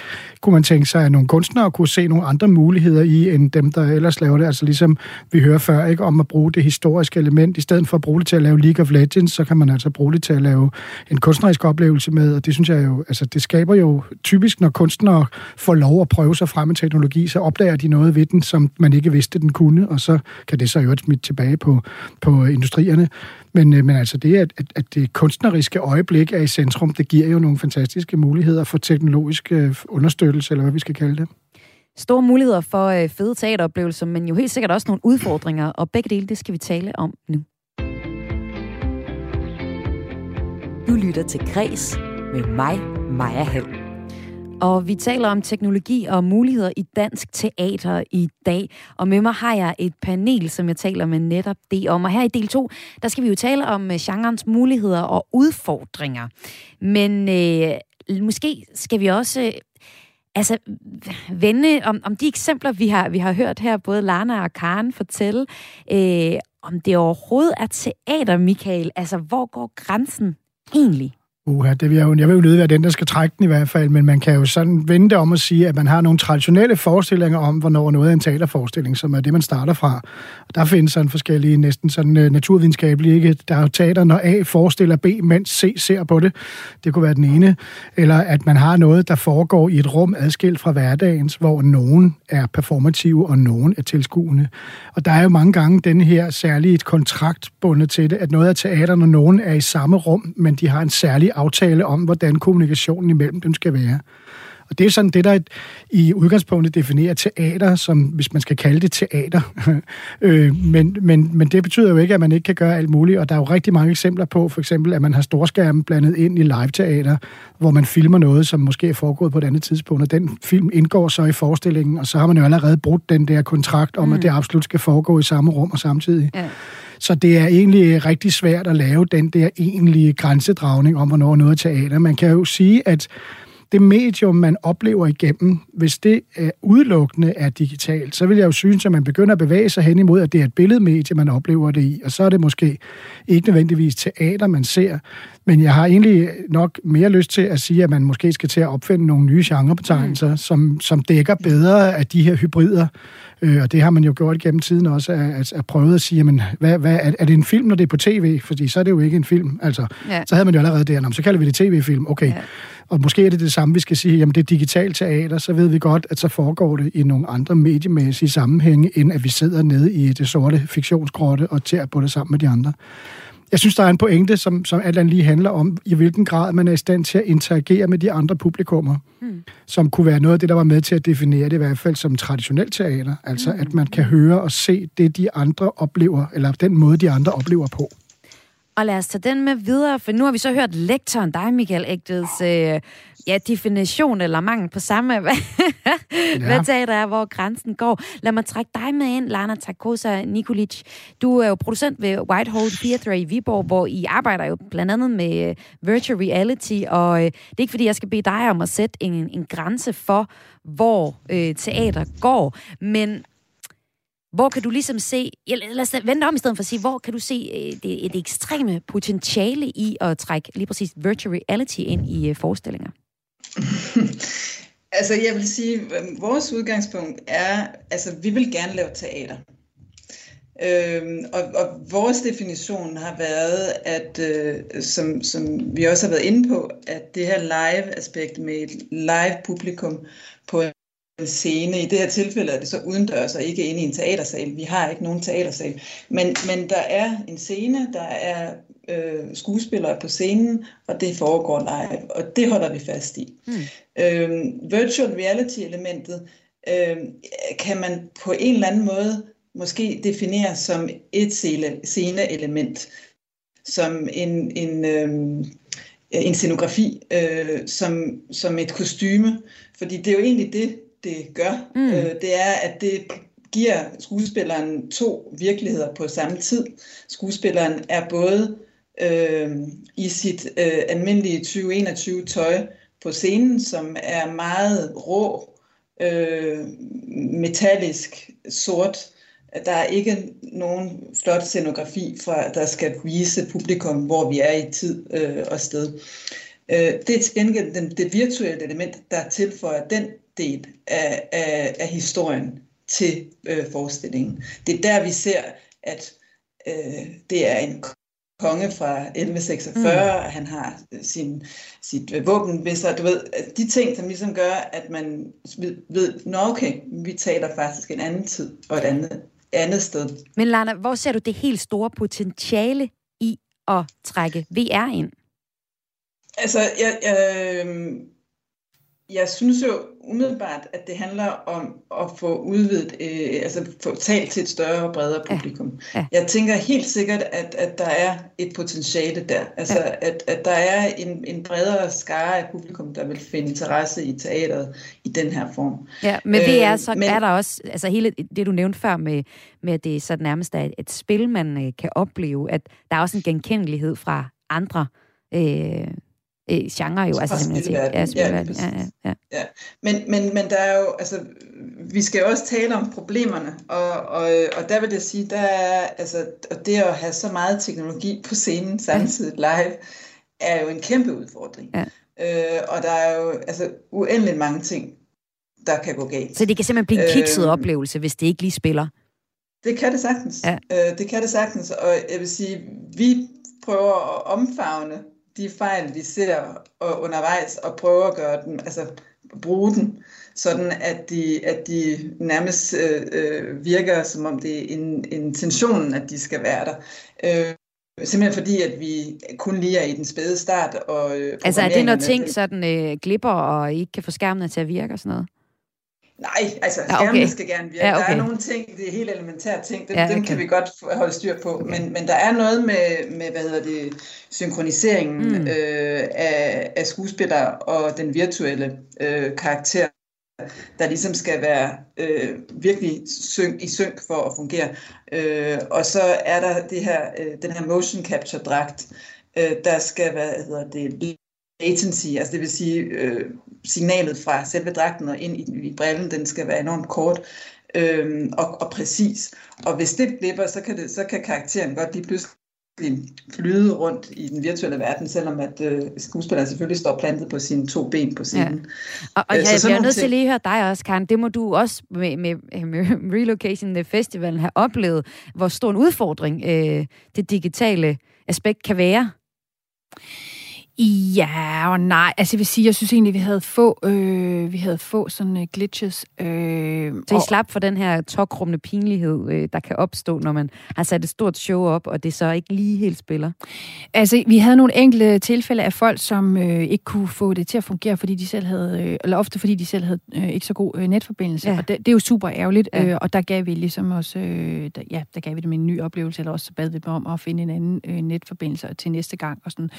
kunne man tænke sig, at nogle kunstnere kunne se nogle andre muligheder i, end dem, der ellers laver det. Altså ligesom vi hører før, ikke om at bruge det historiske element, i stedet for at bruge det til at lave League of Legends, så kan man altså bruge det til at lave en kunstnerisk oplevelse med, og det synes jeg jo, altså det skaber jo typisk, når kunstnere får lov at prøve sig frem med teknologi, så opdager de noget ved den, som man ikke vidste, den kunne, og så kan det så jo smidt tilbage på, på øh, industrierne. Men, øh, men altså det, at, at, at det kunstneriske øjeblik er i centrum. Det giver jo nogle fantastiske muligheder for teknologisk øh, understøttelse, eller hvad vi skal kalde det. Store muligheder for øh, fede teateroplevelser, men jo helt sikkert også nogle udfordringer, og begge dele, det skal vi tale om nu. Du lytter til Græs med mig, Maja Hall. Og vi taler om teknologi og muligheder i dansk teater i dag. Og med mig har jeg et panel, som jeg taler med netop det om. Og her i del 2, der skal vi jo tale om øh, genrens muligheder og udfordringer. Men øh, måske skal vi også øh, altså, vende om, om de eksempler, vi har, vi har hørt her, både Lana og Karen fortælle, øh, om det overhovedet er teater, Michael. Altså, hvor går grænsen egentlig? Uha, det vil jeg, jo, jeg vil jo nødt være den, der skal trække den i hvert fald, men man kan jo sådan vende om at sige, at man har nogle traditionelle forestillinger om, hvornår noget er en teaterforestilling, som er det, man starter fra. Og der findes sådan forskellige, næsten sådan uh, naturvidenskabelige, ikke? Der er jo teater, når A forestiller B, mens C ser på det. Det kunne være den ene. Eller at man har noget, der foregår i et rum adskilt fra hverdagens, hvor nogen er performative, og nogen er tilskuende. Og der er jo mange gange den her særlige et kontrakt bundet til det, at noget er teater, når nogen er i samme rum, men de har en særlig aftale om, hvordan kommunikationen imellem dem skal være. Og det er sådan det, der i udgangspunktet definerer teater, som hvis man skal kalde det teater. <laughs> øh, men, men, men det betyder jo ikke, at man ikke kan gøre alt muligt, og der er jo rigtig mange eksempler på, for eksempel, at man har storskærmen blandet ind i live-teater, hvor man filmer noget, som måske er foregået på et andet tidspunkt, og den film indgår så i forestillingen, og så har man jo allerede brudt den der kontrakt om, mm. at det absolut skal foregå i samme rum og samtidig. Ja. Så det er egentlig øh, rigtig svært at lave den der egentlige grænsedragning om, hvornår noget er teater. Man kan jo sige, at det medium, man oplever igennem, hvis det er udelukkende er digitalt, så vil jeg jo synes, at man begynder at bevæge sig hen imod, at det er et billedmedie, man oplever det i. Og så er det måske ikke nødvendigvis teater, man ser. Men jeg har egentlig nok mere lyst til at sige, at man måske skal til at opfinde nogle nye genrebetegnelser, mm. som, som dækker bedre af de her hybrider. Øh, og det har man jo gjort gennem tiden også, at, at, at prøve at sige, jamen, hvad, hvad, er, er det en film, når det er på tv? Fordi så er det jo ikke en film. Altså, ja. Så havde man jo allerede der, så kalder vi det tv-film. Okay. Ja. Og måske er det det samme, vi skal sige, jamen det er digitalt teater, så ved vi godt, at så foregår det i nogle andre mediemæssige sammenhænge, end at vi sidder nede i det sorte fiktionsgrotte og tærer på det sammen med de andre. Jeg synes, der er en pointe, som, som alt andet lige handler om, i hvilken grad man er i stand til at interagere med de andre publikummer, mm. som kunne være noget af det, der var med til at definere det i hvert fald som traditionelt teater. Altså, mm. at man kan høre og se det, de andre oplever, eller den måde, de andre oplever på. Og lad os tage den med videre, for nu har vi så hørt lektoren, dig Michael Ægteds, øh, ja, definition eller mangel på samme, <laughs> hvad, ja. hvad teater er, hvor grænsen går. Lad mig trække dig med ind, Lana Takosa Nikolic. Du er jo producent ved Whitehall Theatre i Viborg, hvor I arbejder jo blandt andet med uh, virtual reality, og uh, det er ikke fordi, jeg skal bede dig om at sætte en, en grænse for, hvor uh, teater går, men hvor kan du ligesom se, lad os vente om i stedet for at sige, hvor kan du se øh, det, det, et ekstreme potentiale i at trække lige præcis virtual reality ind i øh, forestillinger? <laughs> altså jeg vil sige, øhm, vores udgangspunkt er, altså vi vil gerne lave teater. Øhm, og, og vores definition har været, at øh, som, som vi også har været inde på, at det her live-aspekt med et live publikum på scene. I det her tilfælde er det så udendørs og ikke inde i en teatersal. Vi har ikke nogen teatersal. Men, men der er en scene, der er øh, skuespillere på scenen, og det foregår live, og det holder vi fast i. Mm. Øh, virtual reality-elementet øh, kan man på en eller anden måde måske definere som et scene-element, som en, en, øh, en scenografi, øh, som, som et kostyme, fordi det er jo egentlig det, det gør, mm. øh, det er, at det giver skuespilleren to virkeligheder på samme tid. Skuespilleren er både øh, i sit øh, almindelige 2021 tøj på scenen, som er meget rå, øh, metallisk, sort. Der er ikke nogen flot scenografi, fra, der skal vise publikum, hvor vi er i tid øh, og sted. Øh, det er til gengæld den, det virtuelle element, der tilføjer den del af, af, af historien til øh, forestillingen. Det er der, vi ser, at øh, det er en konge fra 1146, mm. han har sin, sit våben ved sig. Du ved, de ting, som ligesom gør, at man ved, ved nå okay, vi taler faktisk en anden tid og et andet, andet sted. Men Lana, hvor ser du det helt store potentiale i at trække VR ind? Altså, jeg, jeg, øhm, jeg synes jo umiddelbart, at det handler om at få udvidet, øh, altså få talt til et større og bredere publikum. Ja. Ja. Jeg tænker helt sikkert, at, at der er et potentiale der. Altså, ja. at, at der er en, en bredere skare af publikum, der vil finde interesse i teateret i den her form. Ja, men det er, så øh, men, er der også, altså hele det du nævnte før med, med at det så nærmest er et spil, man øh, kan opleve, at der er også en genkendelighed fra andre øh, øh, genre jo. Altså, simpelthen, ja, ja, ja, ja, ja. ja. Men, men, men der er jo, altså, vi skal jo også tale om problemerne, og, og, og der vil jeg sige, der er, altså, og det at have så meget teknologi på scenen samtidig live, er jo en kæmpe udfordring. Ja. Øh, og der er jo altså, uendeligt mange ting, der kan gå galt. Så det kan simpelthen blive en kikset øh, oplevelse, hvis det ikke lige spiller? Det kan det sagtens. Ja. Øh, det kan det sagtens, og jeg vil sige, vi prøver at omfavne de fejl, vi ser og undervejs, og prøve at gøre dem, altså bruge dem, sådan at de, at de nærmest øh, øh virker, som om det er en, intentionen, at de skal være der. Øh, Simpelthen fordi, at vi kun lige er i den spæde start. Og, øh, altså er det, når ting sådan øh, glipper og ikke kan få skærmene til at virke og sådan noget? Nej, altså ja, okay. skal gerne virke. Ja, okay. Der er nogle ting, det er helt elementære ting, dem, ja, okay. dem kan vi godt holde styr på. Okay. Men, men der er noget med, med hvad hedder det, synkroniseringen mm. øh, af, af skuespillere og den virtuelle øh, karakter, der ligesom skal være øh, virkelig synk, i synk for at fungere. Øh, og så er der det her, øh, den her motion capture dragt, øh, der skal hvad hedder det, latency, altså det vil sige øh, signalet fra selve dragten og ind i, i brillen, den skal være enormt kort øh, og, og præcis. Og hvis det glipper, så kan, det, så kan karakteren godt lige pludselig flyde rundt i den virtuelle verden, selvom at øh, skuespilleren selvfølgelig står plantet på sine to ben på scenen. Ja. Og, og øh, jeg, jeg er nødt til at lige høre dig også, Karen. Det må du også med, med, med <laughs> Relocation Festivalen have oplevet, hvor stor en udfordring øh, det digitale aspekt kan være. Ja og nej. Altså jeg vil sige, jeg synes egentlig, vi havde få, øh, vi havde få sådan uh, glitches. Øh, så I og, slap for den her tokrummende pinlighed, øh, der kan opstå, når man har sat et stort show op, og det så ikke lige helt spiller? Altså vi havde nogle enkelte tilfælde af folk, som øh, ikke kunne få det til at fungere, fordi de selv havde, øh, eller ofte fordi de selv havde øh, ikke så god øh, netforbindelse. Ja. Og det, det er jo super ærgerligt, ja. øh, og der gav vi ligesom også, øh, der, ja, der gav vi dem en ny oplevelse, eller også bad vi dem om at finde en anden øh, netforbindelse til næste gang. Og sådan.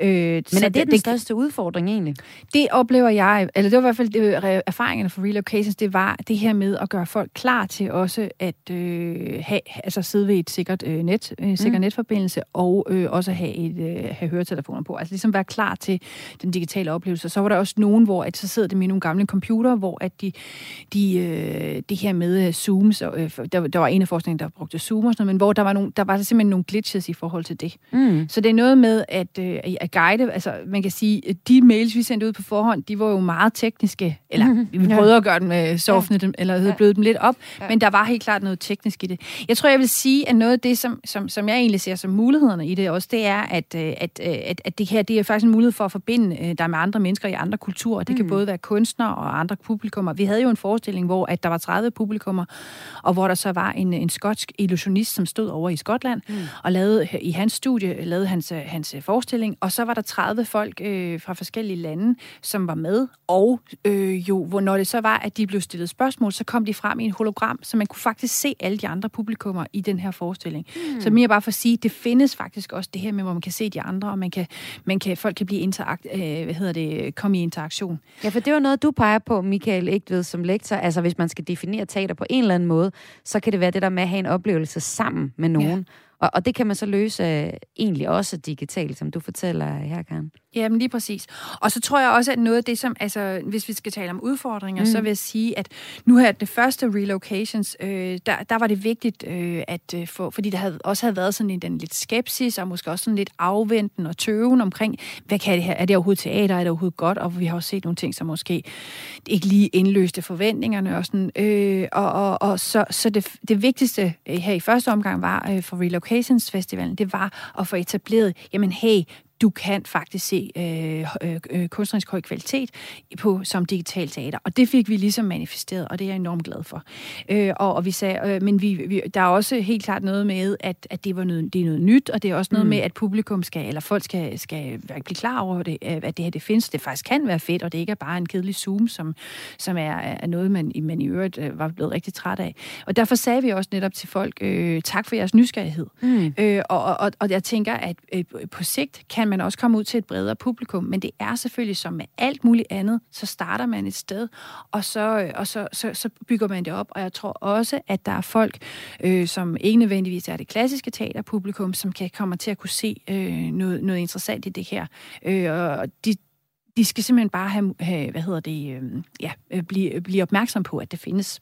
Øh, men er det, det den største udfordring egentlig? Det oplever jeg, eller det var i hvert fald det, erfaringerne for relocations, det var det her med at gøre folk klar til også at øh, have, altså sidde ved et sikkert øh, net, øh, sikker mm. netforbindelse, og øh, også have, et, øh, have høretelefoner på. Altså ligesom være klar til den digitale oplevelse. Så var der også nogen, hvor at så sidder det med nogle gamle computer, hvor at de, de øh, det her med Zooms, og, øh, der, der var en af forskningen, der brugte Zoom og sådan noget, men hvor der var, nogle, der var simpelthen nogle glitches i forhold til det. Mm. Så det er noget med at, øh, at guide, altså man kan sige, de mails, vi sendte ud på forhånd, de var jo meget tekniske. Eller mm-hmm. <laughs> vi prøvede ja. at gøre dem, sofne ja. dem, eller ja. bløde dem lidt op. Ja. Men der var helt klart noget teknisk i det. Jeg tror, jeg vil sige, at noget af det, som, som, som jeg egentlig ser som mulighederne i det også, det er, at, øh, at, øh, at, at det her det er faktisk en mulighed for at forbinde dig med andre mennesker i andre kulturer. Det mm. kan både være kunstnere og andre publikummer. Vi havde jo en forestilling, hvor at der var 30 publikummer, og hvor der så var en, en skotsk illusionist, som stod over i Skotland, mm. og lavede i hans studie, lavede hans, hans forestilling, og så var der 30 folk, folk øh, fra forskellige lande, som var med, og øh, jo, hvor når det så var, at de blev stillet spørgsmål, så kom de frem i en hologram, så man kunne faktisk se alle de andre publikummer i den her forestilling. Mm. Så mere bare for at sige, det findes faktisk også det her med, hvor man kan se de andre, og man kan, man kan, folk kan blive interakt, øh, hvad hedder det, komme i interaktion. Ja, for det var noget, du peger på, Michael Ægtved, som lektor. Altså, hvis man skal definere teater på en eller anden måde, så kan det være det der med at have en oplevelse sammen med nogen. Ja. Og, og det kan man så løse uh, egentlig også digitalt, som du fortæller her, Karen. Jamen lige præcis. Og så tror jeg også, at noget af det, som, altså hvis vi skal tale om udfordringer, mm. så vil jeg sige, at nu her det første relocations, øh, der, der var det vigtigt, øh, at øh, få, fordi der havde, også havde været sådan en, en lidt skepsis, og måske også sådan lidt afventen og tøven omkring, hvad kan det her, er det overhovedet teater, er det overhovedet godt, og vi har også set nogle ting, som måske ikke lige indløste forventningerne og sådan, øh, og, og, og så, så det, det vigtigste her i første omgang var øh, for Relocations Festivalen, det var at få etableret, jamen hey, du kan faktisk se øh, øh, øh, kunstnerisk høj kvalitet på som digital teater. Og det fik vi ligesom manifesteret, og det er jeg enormt glad for. Øh, og, og vi sagde, øh, men vi, vi, der er også helt klart noget med, at, at det, var noget, det er noget nyt, og det er også noget mm. med, at publikum skal, eller folk skal, skal blive klar over, det, at det her det findes. Det faktisk kan være fedt, og det ikke er bare en kedelig Zoom, som, som er, er noget, man, man i øvrigt øh, var blevet rigtig træt af. Og derfor sagde vi også netop til folk, øh, tak for jeres nysgerrighed. Mm. Øh, og, og, og jeg tænker, at øh, på sigt kan man også komme ud til et bredere publikum, men det er selvfølgelig som med alt muligt andet, så starter man et sted, og så, øh, og så, så, så bygger man det op. Og jeg tror også, at der er folk, øh, som ikke nødvendigvis er det klassiske teaterpublikum, som kan komme til at kunne se øh, noget, noget interessant i det her. Øh, og de, de skal simpelthen bare have, have hvad hedder det, øh, ja, øh, blive, blive opmærksom på, at det findes.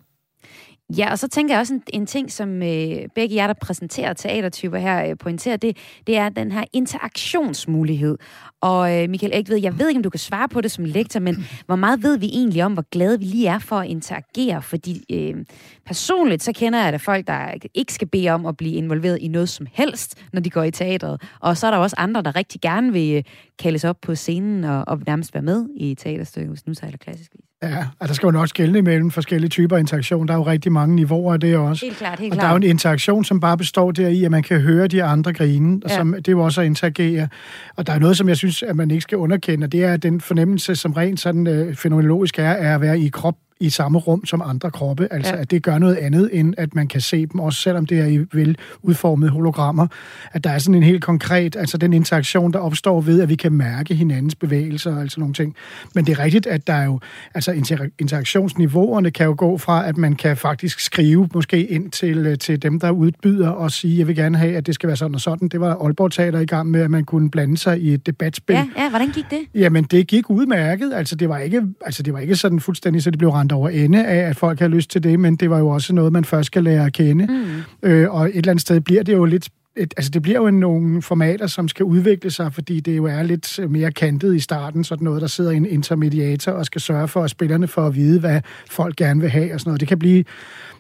Ja, og så tænker jeg også en, en ting, som øh, begge jer, der præsenterer teatertyper her, øh, pointerer, det, det er den her interaktionsmulighed. Og øh, Michael Ægved, jeg ved ikke, om du kan svare på det som lektor, men hvor meget ved vi egentlig om, hvor glade vi lige er for at interagere? Fordi øh, personligt, så kender jeg da folk, der ikke skal bede om at blive involveret i noget som helst, når de går i teatret. Og så er der også andre, der rigtig gerne vil øh, kaldes op på scenen og, og nærmest være med i teaterstykket, hvis nu sejler klassisk vis. Ja, og der skal jo nok skælne imellem forskellige typer interaktion. Der er jo rigtig mange niveauer af det også. Helt klart, helt og klart. der er jo en interaktion, som bare består deri, at man kan høre de andre grine, og Ja. som, det er jo også at interagere. Og der er noget, som jeg synes, at man ikke skal underkende, og det er den fornemmelse, som rent sådan øh, fænomenologisk er, er at være i krop i samme rum som andre kroppe. Altså, Ja. at det gør noget andet, end at man kan se dem, også selvom det er i vel udformede hologrammer. At der er sådan en helt konkret, altså den interaktion, der opstår ved, at vi kan mærke hinandens bevægelser og altså nogle ting. Men det er rigtigt, at der er jo, altså inter- interaktionsniveauerne kan jo gå fra, at man kan faktisk skrive måske ind til, øh, til dem, der udbyder og sige, jeg vil gerne have, at det skal være sådan og sådan. Det var Aalborg Teater i gang med, at man kunne blande sig i et debatspil. Ja, ja, hvordan gik det? Jamen, det gik udmærket. Altså, det var ikke, altså, det var ikke sådan fuldstændig, så det blev rendt over ende af, at folk havde lyst til det, men det var jo også noget, man først skal lære at kende. Mm. Øh, og et eller andet sted bliver det jo lidt et, altså det bliver jo nogle formater, som skal udvikle sig, fordi det jo er lidt mere kantet i starten, sådan noget, der sidder en intermediator og skal sørge for, at spillerne får at vide, hvad folk gerne vil have og sådan noget. Det kan blive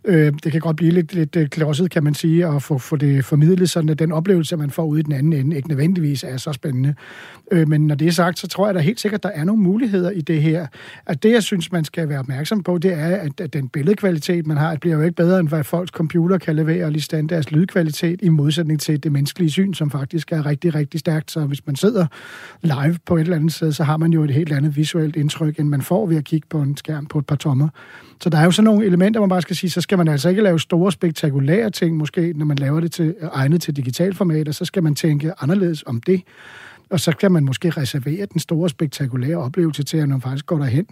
Øh, det kan godt blive lidt, lidt øh, klodset, kan man sige, at få, få det formidlet, sådan at den oplevelse, man får ude i den anden ende, ikke nødvendigvis er så spændende. Øh, men når det er sagt, så tror jeg da helt sikkert, at der er nogle muligheder i det her. At det, jeg synes, man skal være opmærksom på, det er, at, at den billedkvalitet, man har, bliver jo ikke bedre, end hvad folks computer kan levere, lige stand deres lydkvalitet, i modsætning til det menneskelige syn, som faktisk er rigtig, rigtig stærkt. Så hvis man sidder live på et eller andet sted, så har man jo et helt andet visuelt indtryk, end man får ved at kigge på en skærm på et par tommer. Så der er jo sådan nogle elementer, man bare skal sige, så skal man altså ikke lave store, spektakulære ting, måske når man laver det til, egnet til digitalformater, så skal man tænke anderledes om det. Og så kan man måske reservere den store, spektakulære oplevelse til, at man faktisk går derhen.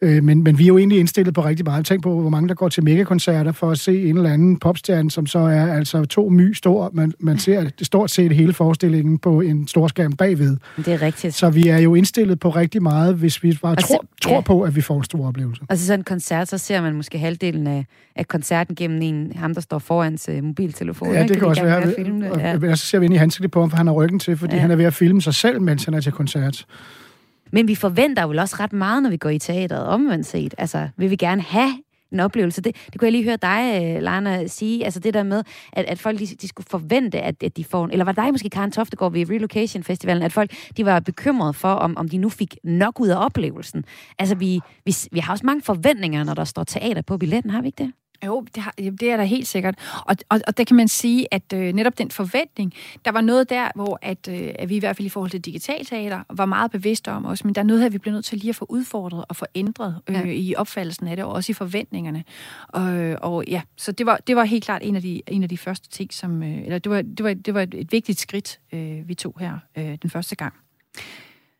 Øh, men, men vi er jo egentlig indstillet på rigtig meget. Tænk på, hvor mange der går til megakoncerter for at se en eller anden popstjerne, som så er altså to my stor. Man, man ser det stort set hele forestillingen på en stor skærm bagved. Det er rigtigt. Så vi er jo indstillet på rigtig meget, hvis vi bare Og så- tror, tror ja. på, at vi får en stor oplevelse. Og til sådan en koncert, så ser man måske halvdelen af, af koncerten gennem en, ham, der står foran sin mobiltelefon. Ja, ikke? det kan også være. det. Og, Ja. og så ser vi ind i handskerne på ham, for han har ryggen til, fordi ja. han er ved at filme sig selv, mens han er til koncert. Men vi forventer jo også ret meget, når vi går i teateret, omvendt set. Altså, vil vi gerne have en oplevelse. Det, det kunne jeg lige høre dig, øh, Lana, sige. Altså det der med, at, at folk de, de skulle forvente, at, at de får... en- Eller var det dig måske, Karen Toftegård, ved Relocation Festivalen, at folk de var bekymrede for, om, om de nu fik nok ud af oplevelsen. Altså vi, vi, vi har også mange forventninger, når der står teater på billetten, har vi ikke det? Jo, det, har, det er der helt sikkert. Og, og, og der kan man sige, at øh, netop den forventning, der var noget der, hvor at, øh, at vi i hvert fald i forhold til digitalteater var meget bevidste om os, men der er noget her, vi bliver nødt til lige at få udfordret og få ændret øh, Ja. i opfattelsen af det, og også i forventningerne. Og, og ja, så det var, det var helt klart en af de, en af de første ting, som, øh, eller det var, det var, det var et, et vigtigt skridt, øh, vi tog her øh, den første gang.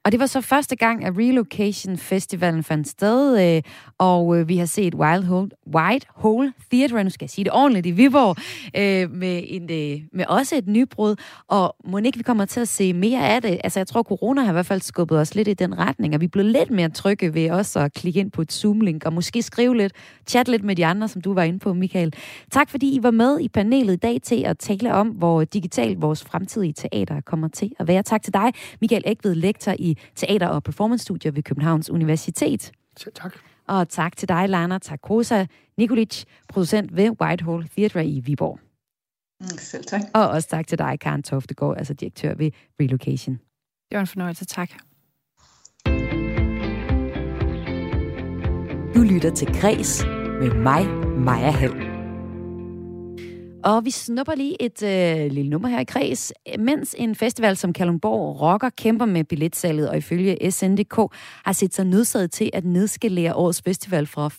Og det var så første gang, at Relocation Festivalen fandt sted, øh, og øh, vi har set Wild Hole, White Hole Theatre, nu skal jeg sige det ordentligt, i Viborg, øh, med, en, øh, med også et nybrud. Og må ikke vi kommer til at se mere af det? Altså, jeg tror, corona har i hvert fald skubbet os lidt i den retning, og vi blev lidt mere trygge ved også at klikke ind på et Zoom-link, og måske skrive lidt, chat lidt med de andre, som du var inde på, Michael. Tak fordi I var med i panelet i dag til at tale om, hvor digitalt vores fremtidige teater kommer til at være. Tak til dig, Michael Ægved, lektor i Teater- og Performance-studier ved Københavns Universitet. Selv tak. Og tak til dig, Lana Takosa Nikolic, producent ved Whitehall Theatre i Viborg. Mm, Selv tak. Og også tak til dig, Karen Toftegård, altså direktør ved Relocation. Det var en fornøjelse, tak. Du lytter til Græs med mig, Maja Hall. Og vi snupper lige et øh, lille nummer her i kreds, mens en festival som Kalundborg Rocker kæmper med billetsalget, og ifølge SNDK har set sig nødsaget til at nedskalere årets festival fra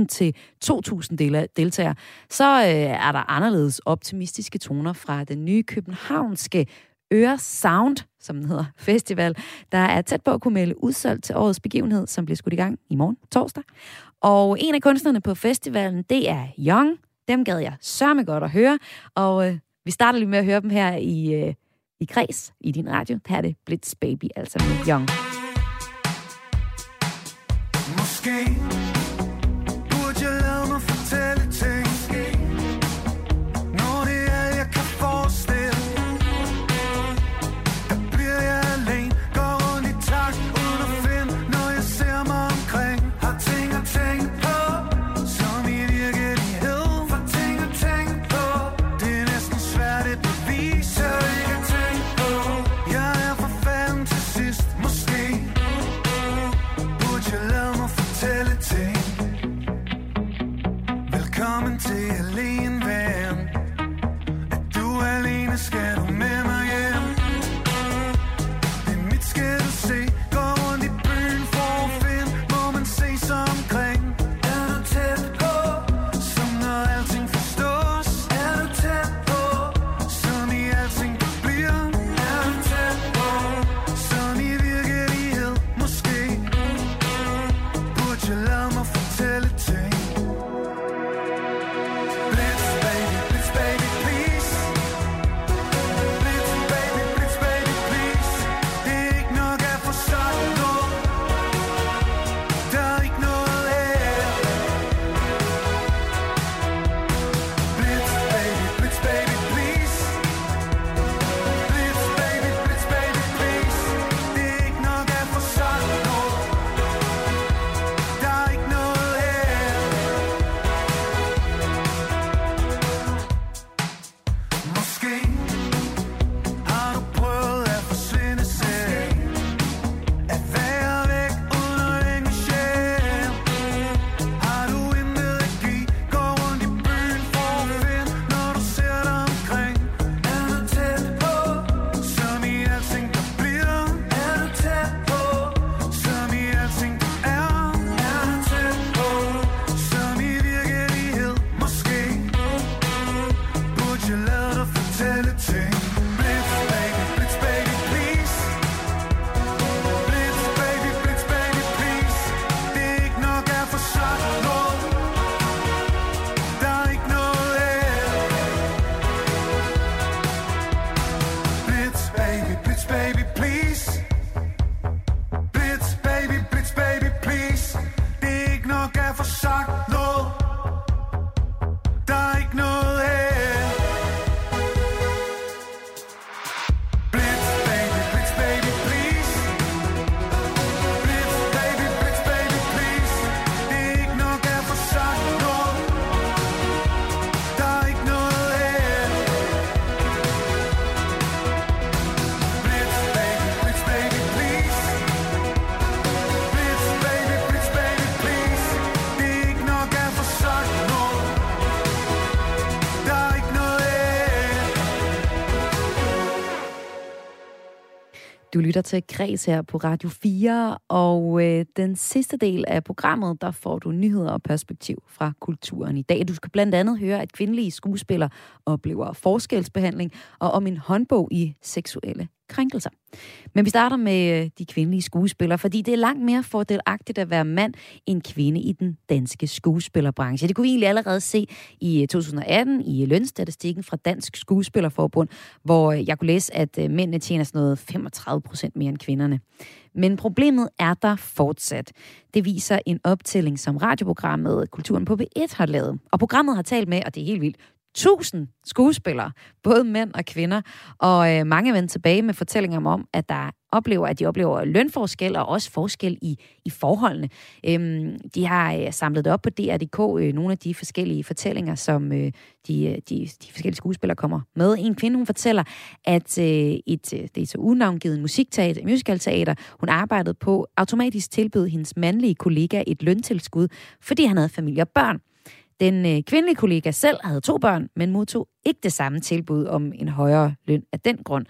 4.000 til 2.000 deltagere, så øh, er der anderledes optimistiske toner fra den nye københavnske Øre Sound, som den hedder, festival, der er tæt på at kunne melde udsolgt til årets begivenhed, som bliver skudt i gang i morgen, torsdag. Og en af kunstnerne på festivalen, det er Young, dem gad jeg sørme godt at høre, og øh, vi starter lige med at høre dem her i, øh, i kreds i din radio. Her er det Blitz Baby, altså med Young. Måske lytter til Græs her på Radio 4, og øh, den sidste del af programmet, der får du nyheder og perspektiv fra kulturen i dag. Du skal blandt andet høre, at kvindelige skuespillere oplever forskelsbehandling, og om en håndbog i seksuelle krænkelser. Men vi starter med øh, de kvindelige skuespillere, fordi det er langt mere fordelagtigt at være mand end kvinde i den danske skuespillerbranche. Det kunne vi egentlig allerede se i øh, 2018 i øh, lønstatistikken fra Dansk Skuespillerforbund, hvor jeg kunne læse, at mændene tjener sådan noget 35 procent mere end kvinderne. Men problemet er der fortsat. Det viser en optælling, som radioprogrammet Kulturen på B1 har lavet. Og programmet har talt med, og det er helt vildt, tusind skuespillere, både mænd og kvinder, og øh, mange vendte tilbage med fortællinger om, at der oplever, at de oplever lønforskel og også forskel i, i forholdene. Øhm, de har øh, samlet det op på DR.dk, øh, nogle af de forskellige fortællinger, som øh, de, øh, de, de forskellige skuespillere kommer med. En kvinde, hun fortæller, at øh, et, øh, det er så unavngivet musikteater, musicalteater, hun arbejdede på, automatisk tilbød hendes mandlige kollega et løntilskud, fordi han havde familie og børn. Den øh, kvindelige kollega selv havde to børn, men modtog ikke det samme tilbud om en højere løn af den grund.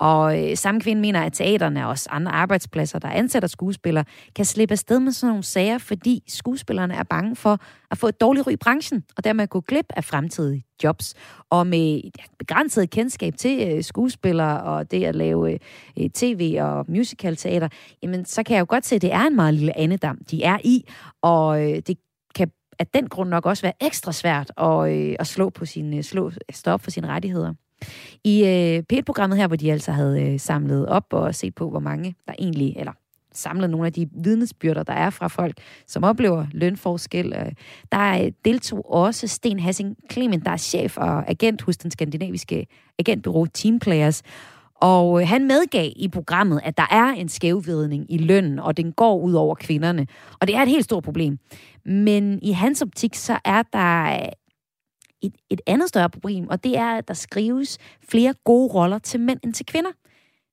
Og øh, samme kvinde mener, at teaterne og også andre arbejdspladser, der ansætter skuespillere, kan slippe afsted med sådan nogle sager, fordi skuespillerne er bange for at få et dårligt ry i branchen, og dermed gå glip af fremtidige jobs. Og med ja, begrænset kendskab til øh, skuespillere og det at lave øh, øh tv- og musicalteater, jamen så kan jeg jo godt se, at det er en meget lille andedam, de er i, og øh, det af den grund nok også være ekstra svært at, øh, at slå på sin, slå, stå op for sine rettigheder. I øh, P1-programmet her, hvor de altså havde øh, samlet op og set på, hvor mange der egentlig, eller samlet nogle af de vidnesbyrder, der er fra folk, som oplever lønforskel. Øh, der øh, deltog også Sten Hassing Clement, der er chef og agent hos den skandinaviske agentbyrå Teamplayers. Og øh, han medgav i programmet, at der er en skævvidning i lønnen, og den går ud over kvinderne. Og det er et helt stort problem. Men i hans optik, så er der øh, et, et andet større problem, og det er, at der skrives flere gode roller til mænd end til kvinder.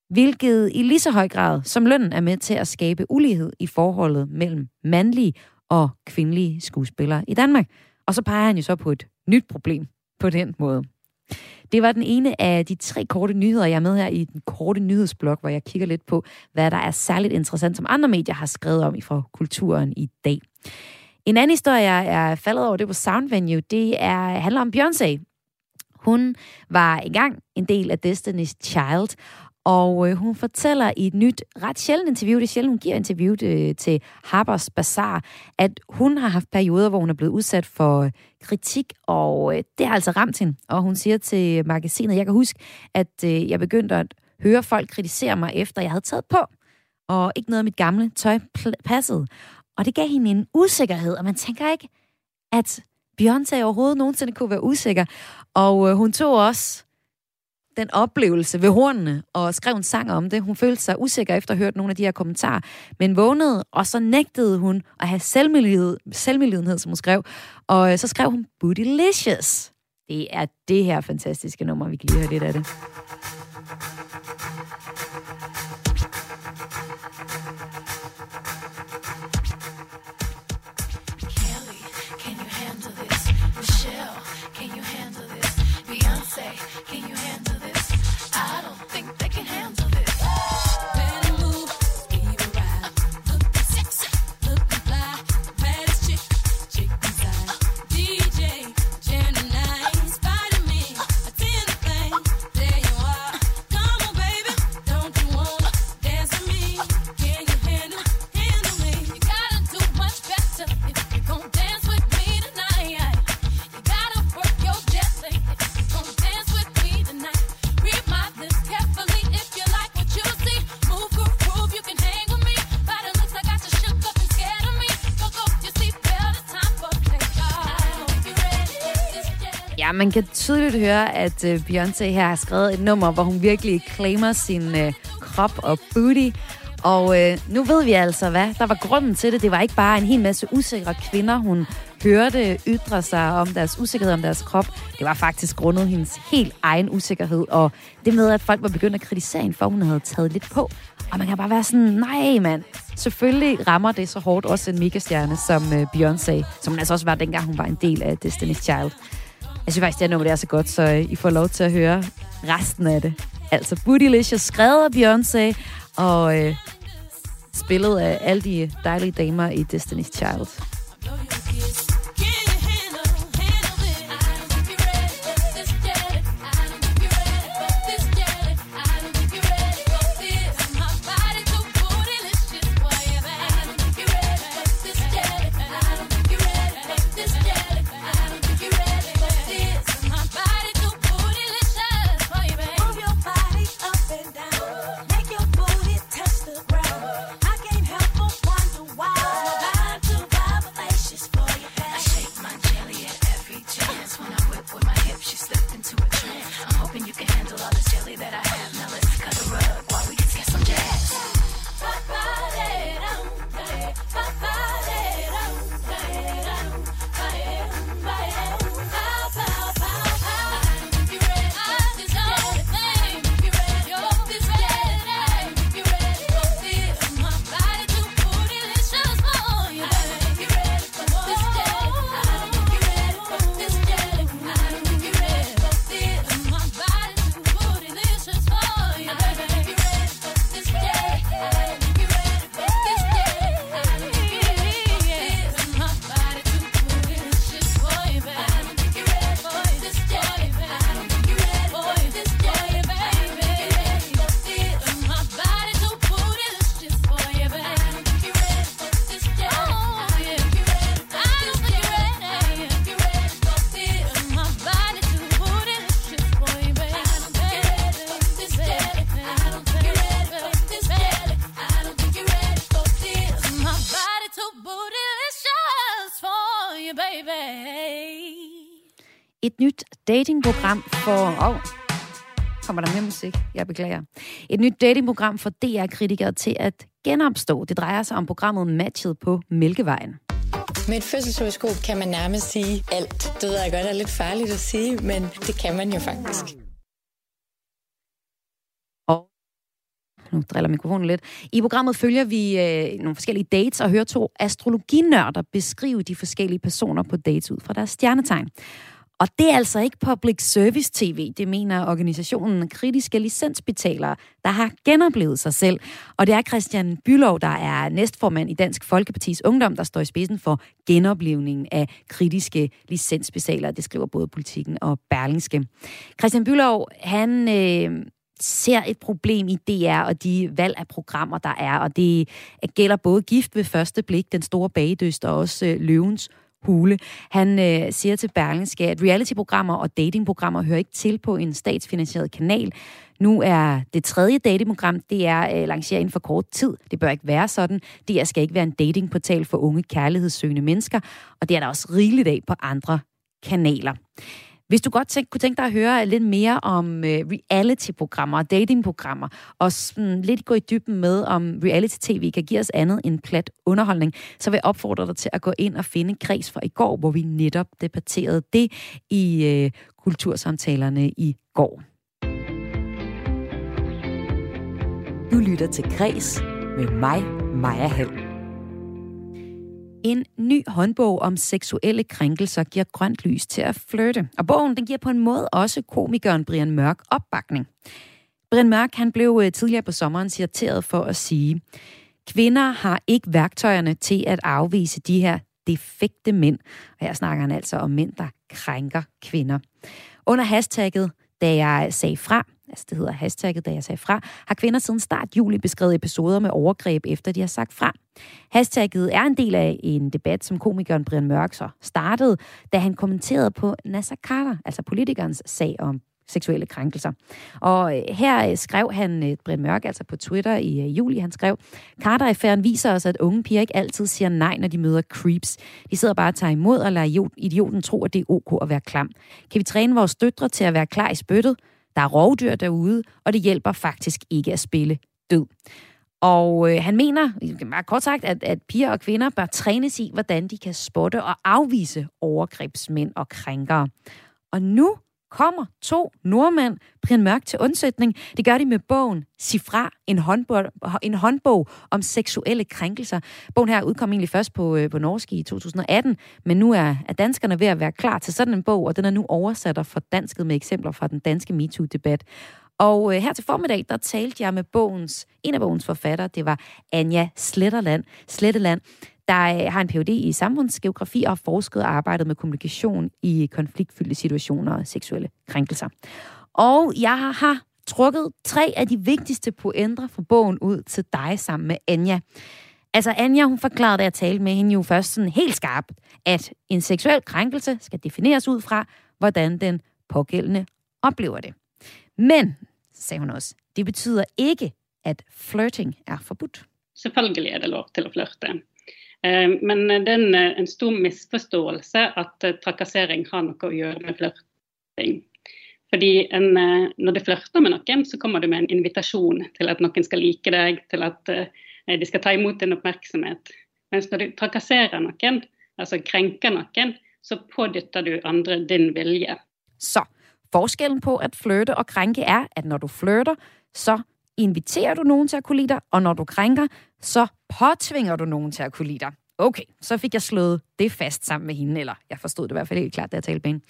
Hvilket i lige så høj grad som lønnen er med til at skabe ulighed i forholdet mellem mandlige og kvindelige skuespillere i Danmark. Og så peger han jo så på et nyt problem på den måde. Det var den ene af de tre korte nyheder, jeg er med her i den korte nyhedsblok, hvor jeg kigger lidt på, hvad der er særligt interessant, som andre medier har skrevet om i fra kulturen i dag. En anden historie, jeg er faldet over, det på Sound Venue, det er, handler om Beyoncé. Hun var engang en del af Destiny's Child, og øh, hun fortæller i et nyt, ret sjældent interview, det er sjældent, hun giver interview øh, til Harper's Bazaar, at hun har haft perioder, hvor hun er blevet udsat for øh, kritik, og øh, det har altså ramt hende. Og hun siger til magasinet, jeg kan huske, at øh, jeg begyndte at høre folk kritisere mig, efter jeg havde taget på, og ikke noget af mit gamle tøj passede. Og det gav hende en usikkerhed, og man tænker ikke, at Beyoncé overhovedet nogensinde kunne være usikker. Og øh, hun tog også den oplevelse ved hornene og skrev en sang om det. Hun følte sig usikker efter at have hørt nogle af de her kommentarer, men vågnede, og så nægtede hun at have selvmilidenhed, selvmilidenhed som hun skrev. Og øh, så skrev hun Bootylicious. Det er det her fantastiske nummer, vi kan lige høre lidt af det. Man kan tydeligt høre, at uh, Beyoncé her har skrevet et nummer, hvor hun virkelig claimer sin uh, krop og booty. Og uh, nu ved vi altså, hvad der var grunden til det. Det var ikke bare en hel masse usikre kvinder, hun hørte ytre sig om deres usikkerhed om deres krop. Det var faktisk grundet hendes helt egen usikkerhed, og det med, at folk var begyndt at kritisere hende, for hun havde taget lidt på. Og man kan bare være sådan, nej mand, selvfølgelig rammer det så hårdt også en megastjerne som Beyoncé, som hun altså også var dengang hun var en del af Destiny's Child. Jeg synes faktisk, det her nummer det er så godt, så øh, I får lov til at høre resten af det. Altså Bootylicious, skrevet af Beyoncé, og øh, spillet af alle de dejlige damer i Destiny's Child. Et nyt datingprogram for... Oh, kommer der mere musik? Jeg beklager. Et nyt datingprogram for DR-kritikere til at genopstå. Det drejer sig om programmet Matchet på Mælkevejen. Med et fødselshoroskop kan man nærmest sige alt. Det ved jeg godt er lidt farligt at sige, men det kan man jo faktisk. Nu driller mikrofonen lidt. I programmet følger vi øh, nogle forskellige dates og hører to astrologinørder beskrive de forskellige personer på dates ud fra deres stjernetegn. Og det er altså ikke public service tv, det mener organisationen kritiske licensbetalere, der har genoplevet sig selv. Og det er Christian Bylov, der er næstformand i Dansk Folkepartis Ungdom, der står i spidsen for genoplevningen af kritiske licensbetalere. Det skriver både Politikken og Berlingske. Christian Bylov, han... Øh, ser et problem i DR og de valg af programmer, der er, og det gælder både Gift ved første blik, Den Store Bagedyst og også øh, Løvens Bule. Han øh, siger til Berlingske, at realityprogrammer og datingprogrammer hører ikke til på en statsfinansieret kanal. Nu er det tredje datingprogram, det er øh, lanceret inden for kort tid. Det bør ikke være sådan. Det skal ikke være en datingportal for unge kærlighedssøgende mennesker, og det er der også rigeligt af på andre kanaler. Hvis du godt tænk, kunne tænke dig at høre lidt mere om øh, reality-programmer og datingprogrammer, og sådan lidt gå i dybden med, om reality-tv kan give os andet end plat underholdning, så vil jeg opfordre dig til at gå ind og finde kreds for i går, hvor vi netop debatterede det i øh, kultursamtalerne i går. Du lytter til Kres med mig, Maja Hall. En ny håndbog om seksuelle krænkelser giver grønt lys til at flytte. Og bogen den giver på en måde også komikeren Brian Mørk opbakning. Brian Mørk han blev øh, tidligere på sommeren citeret for at sige, kvinder har ikke værktøjerne til at afvise de her defekte mænd. Og her snakker han altså om mænd, der krænker kvinder. Under hashtagget, da jeg sagde fra, altså det hedder hashtagget, da jeg sagde fra, har kvinder siden start juli beskrevet episoder med overgreb, efter de har sagt fra. Hashtagget er en del af en debat, som komikeren Brian Mørk så startede, da han kommenterede på Nasser Carter, altså politikernes sag om seksuelle krænkelser. Og øh, her øh, skrev han, øh, Brian Mørk, altså på Twitter i juli, han skrev, Carter-affæren viser os, at unge piger ikke altid siger nej, når de møder creeps. De sidder bare og tager imod og lader idioten tro, at det er ok at være klam. Kan vi træne vores døtre til at være klar i spyttet? Der er rovdyr derude, og det hjælper faktisk ikke at spille død. Og øh, han mener, meget kort sagt, at, at piger og kvinder bør trænes i, hvordan de kan spotte og afvise overgrebsmænd og krænkere. Og nu kommer to nordmænd, Brian Mørk, til undsætning. Det gør de med bogen Sifra, en håndbog, en håndbog om seksuelle krænkelser. Bogen her udkom egentlig først på, øh, på norsk i 2018, men nu er, er danskerne ved at være klar til sådan en bog, og den er nu oversat og fordansket med eksempler fra den danske MeToo-debat. Og øh, her til formiddag, der talte jeg med bogens, en af bogens forfattere, det var Anja Sletterland, Sletteland, der øh, har en Ph.D. i samfundsgeografi og har forsket og arbejdet med kommunikation i konfliktfyldte situationer og seksuelle krænkelser. Og jeg har trukket tre af de vigtigste pointer fra bogen ud til dig sammen med Anja. Altså Anja, hun forklarede, da jeg talte med hende jo først sådan helt skarpt, at en seksuel krænkelse skal defineres ud fra, hvordan den pågældende oplever det. Men, sagde hun også, det betyder ikke, at flirting er forbudt. Selvfølgelig er det lov til at flirte. Eh, men det er en, eh, en stor misforståelse at eh, trakassering har noe å gjøre med flørting. Fordi en, eh, når du flørter med noen, så kommer du med en invitasjon til at noen skal like deg, til at de skal ta imot din oppmerksomhet. Mens når du trakasserer noen, altså krenker noen, så pådytter du andre din vilje. Så forskellen på at flørte og krænke er, at når du flørter, så inviterer du nogen til at kunne lide dig, og når du krænker, så påtvinger du nogen til at kunne lide dig. Okay, så fik jeg slået det fast sammen med hende, eller jeg forstod det i hvert fald helt klart, da jeg talte med hende.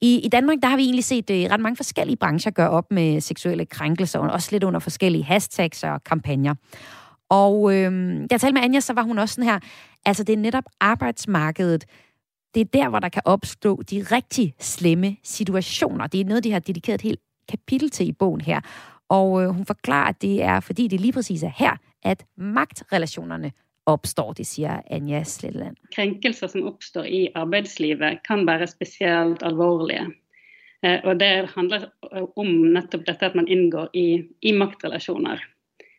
I, I Danmark, der har vi egentlig set uh, ret mange forskellige brancher gøre op med seksuelle krænkelser, og også lidt under forskellige hashtags og kampagner. Og øh, da jeg talte med Anja, så var hun også sådan her, altså det er netop arbejdsmarkedet, det er der, hvor der kan opstå de rigtig slemme situationer. Det er noget, de har dedikeret et helt kapitel til i bogen her. Og øh, hun forklarer, at det er, fordi det lige præcis er her, at magtrelationerne opstår, det siger Anja Sletteland. Krænkelser, som opstår i arbejdslivet, kan være specielt alvorlige. Eh, og det handler eh, om netop dette at man indgår i, i magtrelationer.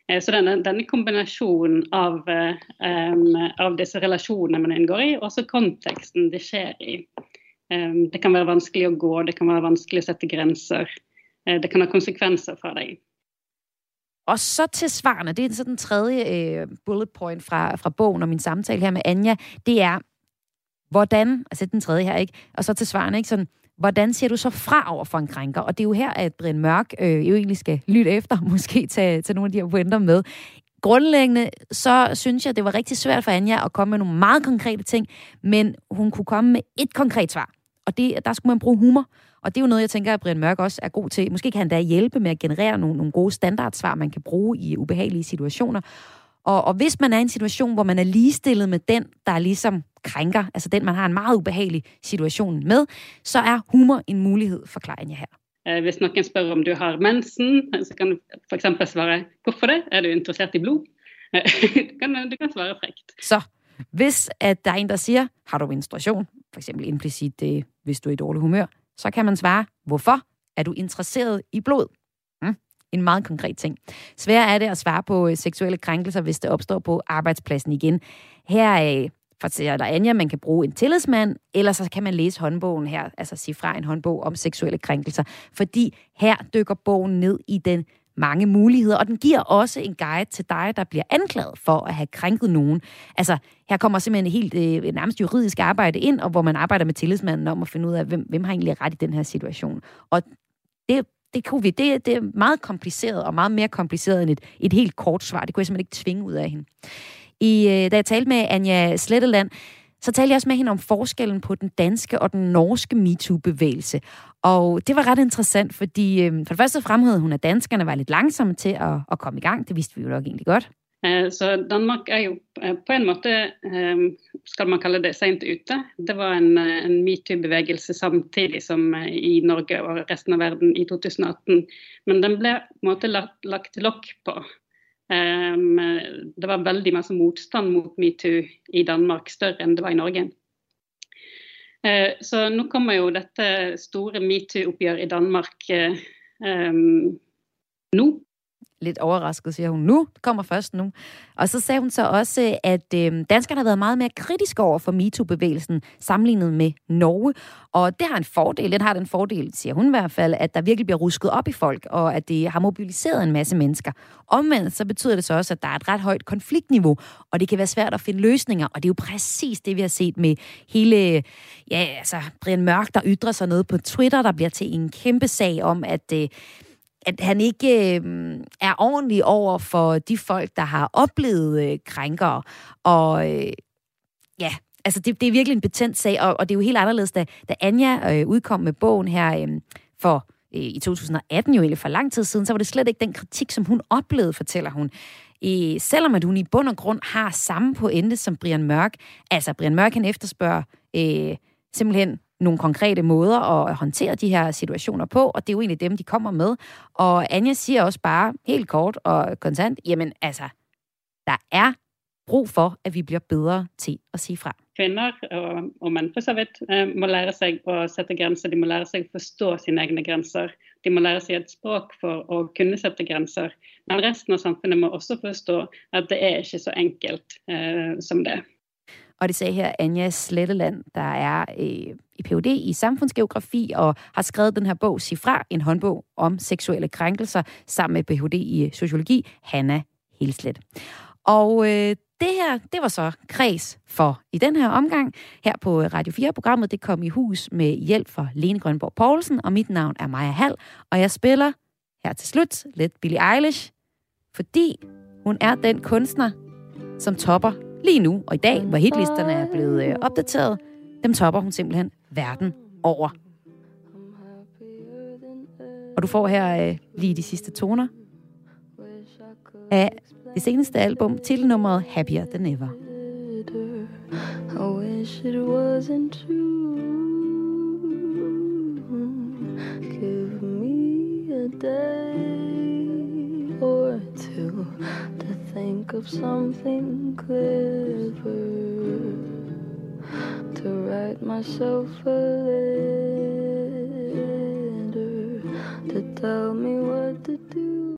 Eh, så denne, denne kombination av, um, av, disse relasjonene man inngår i, og også konteksten det skjer i, Det kan være vanskelig å gå, det kan være vanskelig å sette grenser. Eh, det kan ha konsekvenser for deg. Og så til svarene, det er så den tredje øh, bullet point fra, fra bogen og min samtale her med Anja, det er, hvordan, altså den tredje her, ikke? Og så til svarene, ikke? Sådan, hvordan ser du så fra over for en krænker? Og det er jo her, at Brian Mørk øh, jo egentlig skal lytte efter, <laughs> måske tage, tage nogle af de her pointer med. Grundlæggende, så synes jeg, det var rigtig svært for Anja at komme med nogle meget konkrete ting, men hun kunne komme med et konkret svar. Og det, der skulle man bruge humor. Og det er jo noget, jeg tænker, at Brian Mørk også er god til. Måske kan han da hjælpe med at generere nogle, nogle gode standardsvar, man kan bruge i ubehagelige situationer. Og, og hvis man er i en situation, hvor man er ligestillet med den, der ligesom krænker, altså den, man har en meget ubehagelig situation med, så er humor en mulighed, forklarer jeg her. Eh, hvis nogen spørger om du har mensen, så kan du for eksempel svare, hvorfor det? Er du interesseret i blod? <laughs> du, kan, du kan svare frækt. Så hvis at der er en, der siger, har du menstruation, for eksempel implicit, hvis du er i dårlig humør, så kan man svare, hvorfor er du interesseret i blod? Mm, en meget konkret ting. Svær er det at svare på øh, seksuelle krænkelser, hvis det opstår på arbejdspladsen igen. Her øh, fortæller der Anja, man kan bruge en tillidsmand, eller så kan man læse håndbogen her, altså sige fra en håndbog om seksuelle krænkelser. Fordi her dykker bogen ned i den mange muligheder, og den giver også en guide til dig, der bliver anklaget for at have krænket nogen. Altså, her kommer simpelthen et helt øh, nærmest juridisk arbejde ind, og hvor man arbejder med tillidsmanden om at finde ud af, hvem, hvem har egentlig ret i den her situation. Og det, det, kunne vi, det, det er meget kompliceret, og meget mere kompliceret end et, et helt kort svar. Det kunne jeg simpelthen ikke tvinge ud af hende. I, øh, da jeg talte med Anja Sletteland, så talte jeg også med hende om forskellen på den danske og den norske MeToo-bevægelse. Og det var ret interessant, fordi øh, for det første fremhævede hun, at danskerne var lidt langsomme til at, at komme i gang. Det vidste vi jo nok egentlig godt. Eh, så Danmark er jo eh, på en måde, eh, skal man kalde det sent ute. Det var en, en MeToo-bevægelse samtidig som i Norge og resten af verden i 2018. Men den blev på en måte lagt, lagt lokk på. Ehm, det var veldig masse motstand mot metoo i Danmark, større enn det var i Norge. Eh, så nå kommer jo dette store metoo-oppgjøret i Danmark um, nå. Lidt overrasket, siger hun nu. Det kommer først nu. Og så sagde hun så også, at øh, danskerne har været meget mere kritiske over for MeToo-bevægelsen sammenlignet med Norge. Og det har en fordel. Den har den fordel, siger hun i hvert fald, at der virkelig bliver rusket op i folk, og at det har mobiliseret en masse mennesker. Omvendt så betyder det så også, at der er et ret højt konfliktniveau, og det kan være svært at finde løsninger. Og det er jo præcis det, vi har set med hele, ja, altså Brian Mørk, der ytrer sig noget på Twitter, der bliver til en kæmpe sag om, at øh, at han ikke øh, er ordentlig over for de folk, der har oplevet øh, krænkere. Og øh, ja, altså det, det er virkelig en betændt sag, og, og det er jo helt anderledes, da, da Anja øh, udkom med bogen her øh, for øh, i 2018, jo egentlig for lang tid siden, så var det slet ikke den kritik, som hun oplevede, fortæller hun. Øh, selvom at hun i bund og grund har samme pointe som Brian Mørk. Altså, Brian Mørk, han efterspørger øh, simpelthen nogle konkrete måder at håndtere de her situationer på, og det er jo egentlig dem, de kommer med. Og Anja siger også bare helt kort og kontant, jamen altså, der er brug for, at vi bliver bedre til at sige fra. Kvinder og, og mænd for så vidt øh, må lære sig at sætte grænser. De må lære sig at forstå sine egne grænser. De må lære sig et språk for at kunne sætte grænser. Men resten af samfundet må også forstå, at det er ikke så enkelt eh, som det. Og det sagde her Anja Sletteland, der er øh, i Ph.D. i samfundsgeografi og har skrevet den her bog, Sig fra, en håndbog om seksuelle krænkelser, sammen med Ph.D. i sociologi, Hanna Helslet. Og øh, det her, det var så kreds for i den her omgang. Her på øh, Radio 4-programmet, det kom i hus med hjælp fra Lene Grønborg Poulsen, og mit navn er Maja Hall, og jeg spiller her til slut lidt Billie Eilish, fordi hun er den kunstner, som topper lige nu og i dag, hvor hitlisterne er blevet øh, opdateret, dem topper hun simpelthen verden over. Og du får her øh, lige de sidste toner af det seneste album, titelnummeret Happier Than Ever. I wish it wasn't true. Give me a day or two think of something clever to write myself a letter to tell me what to do.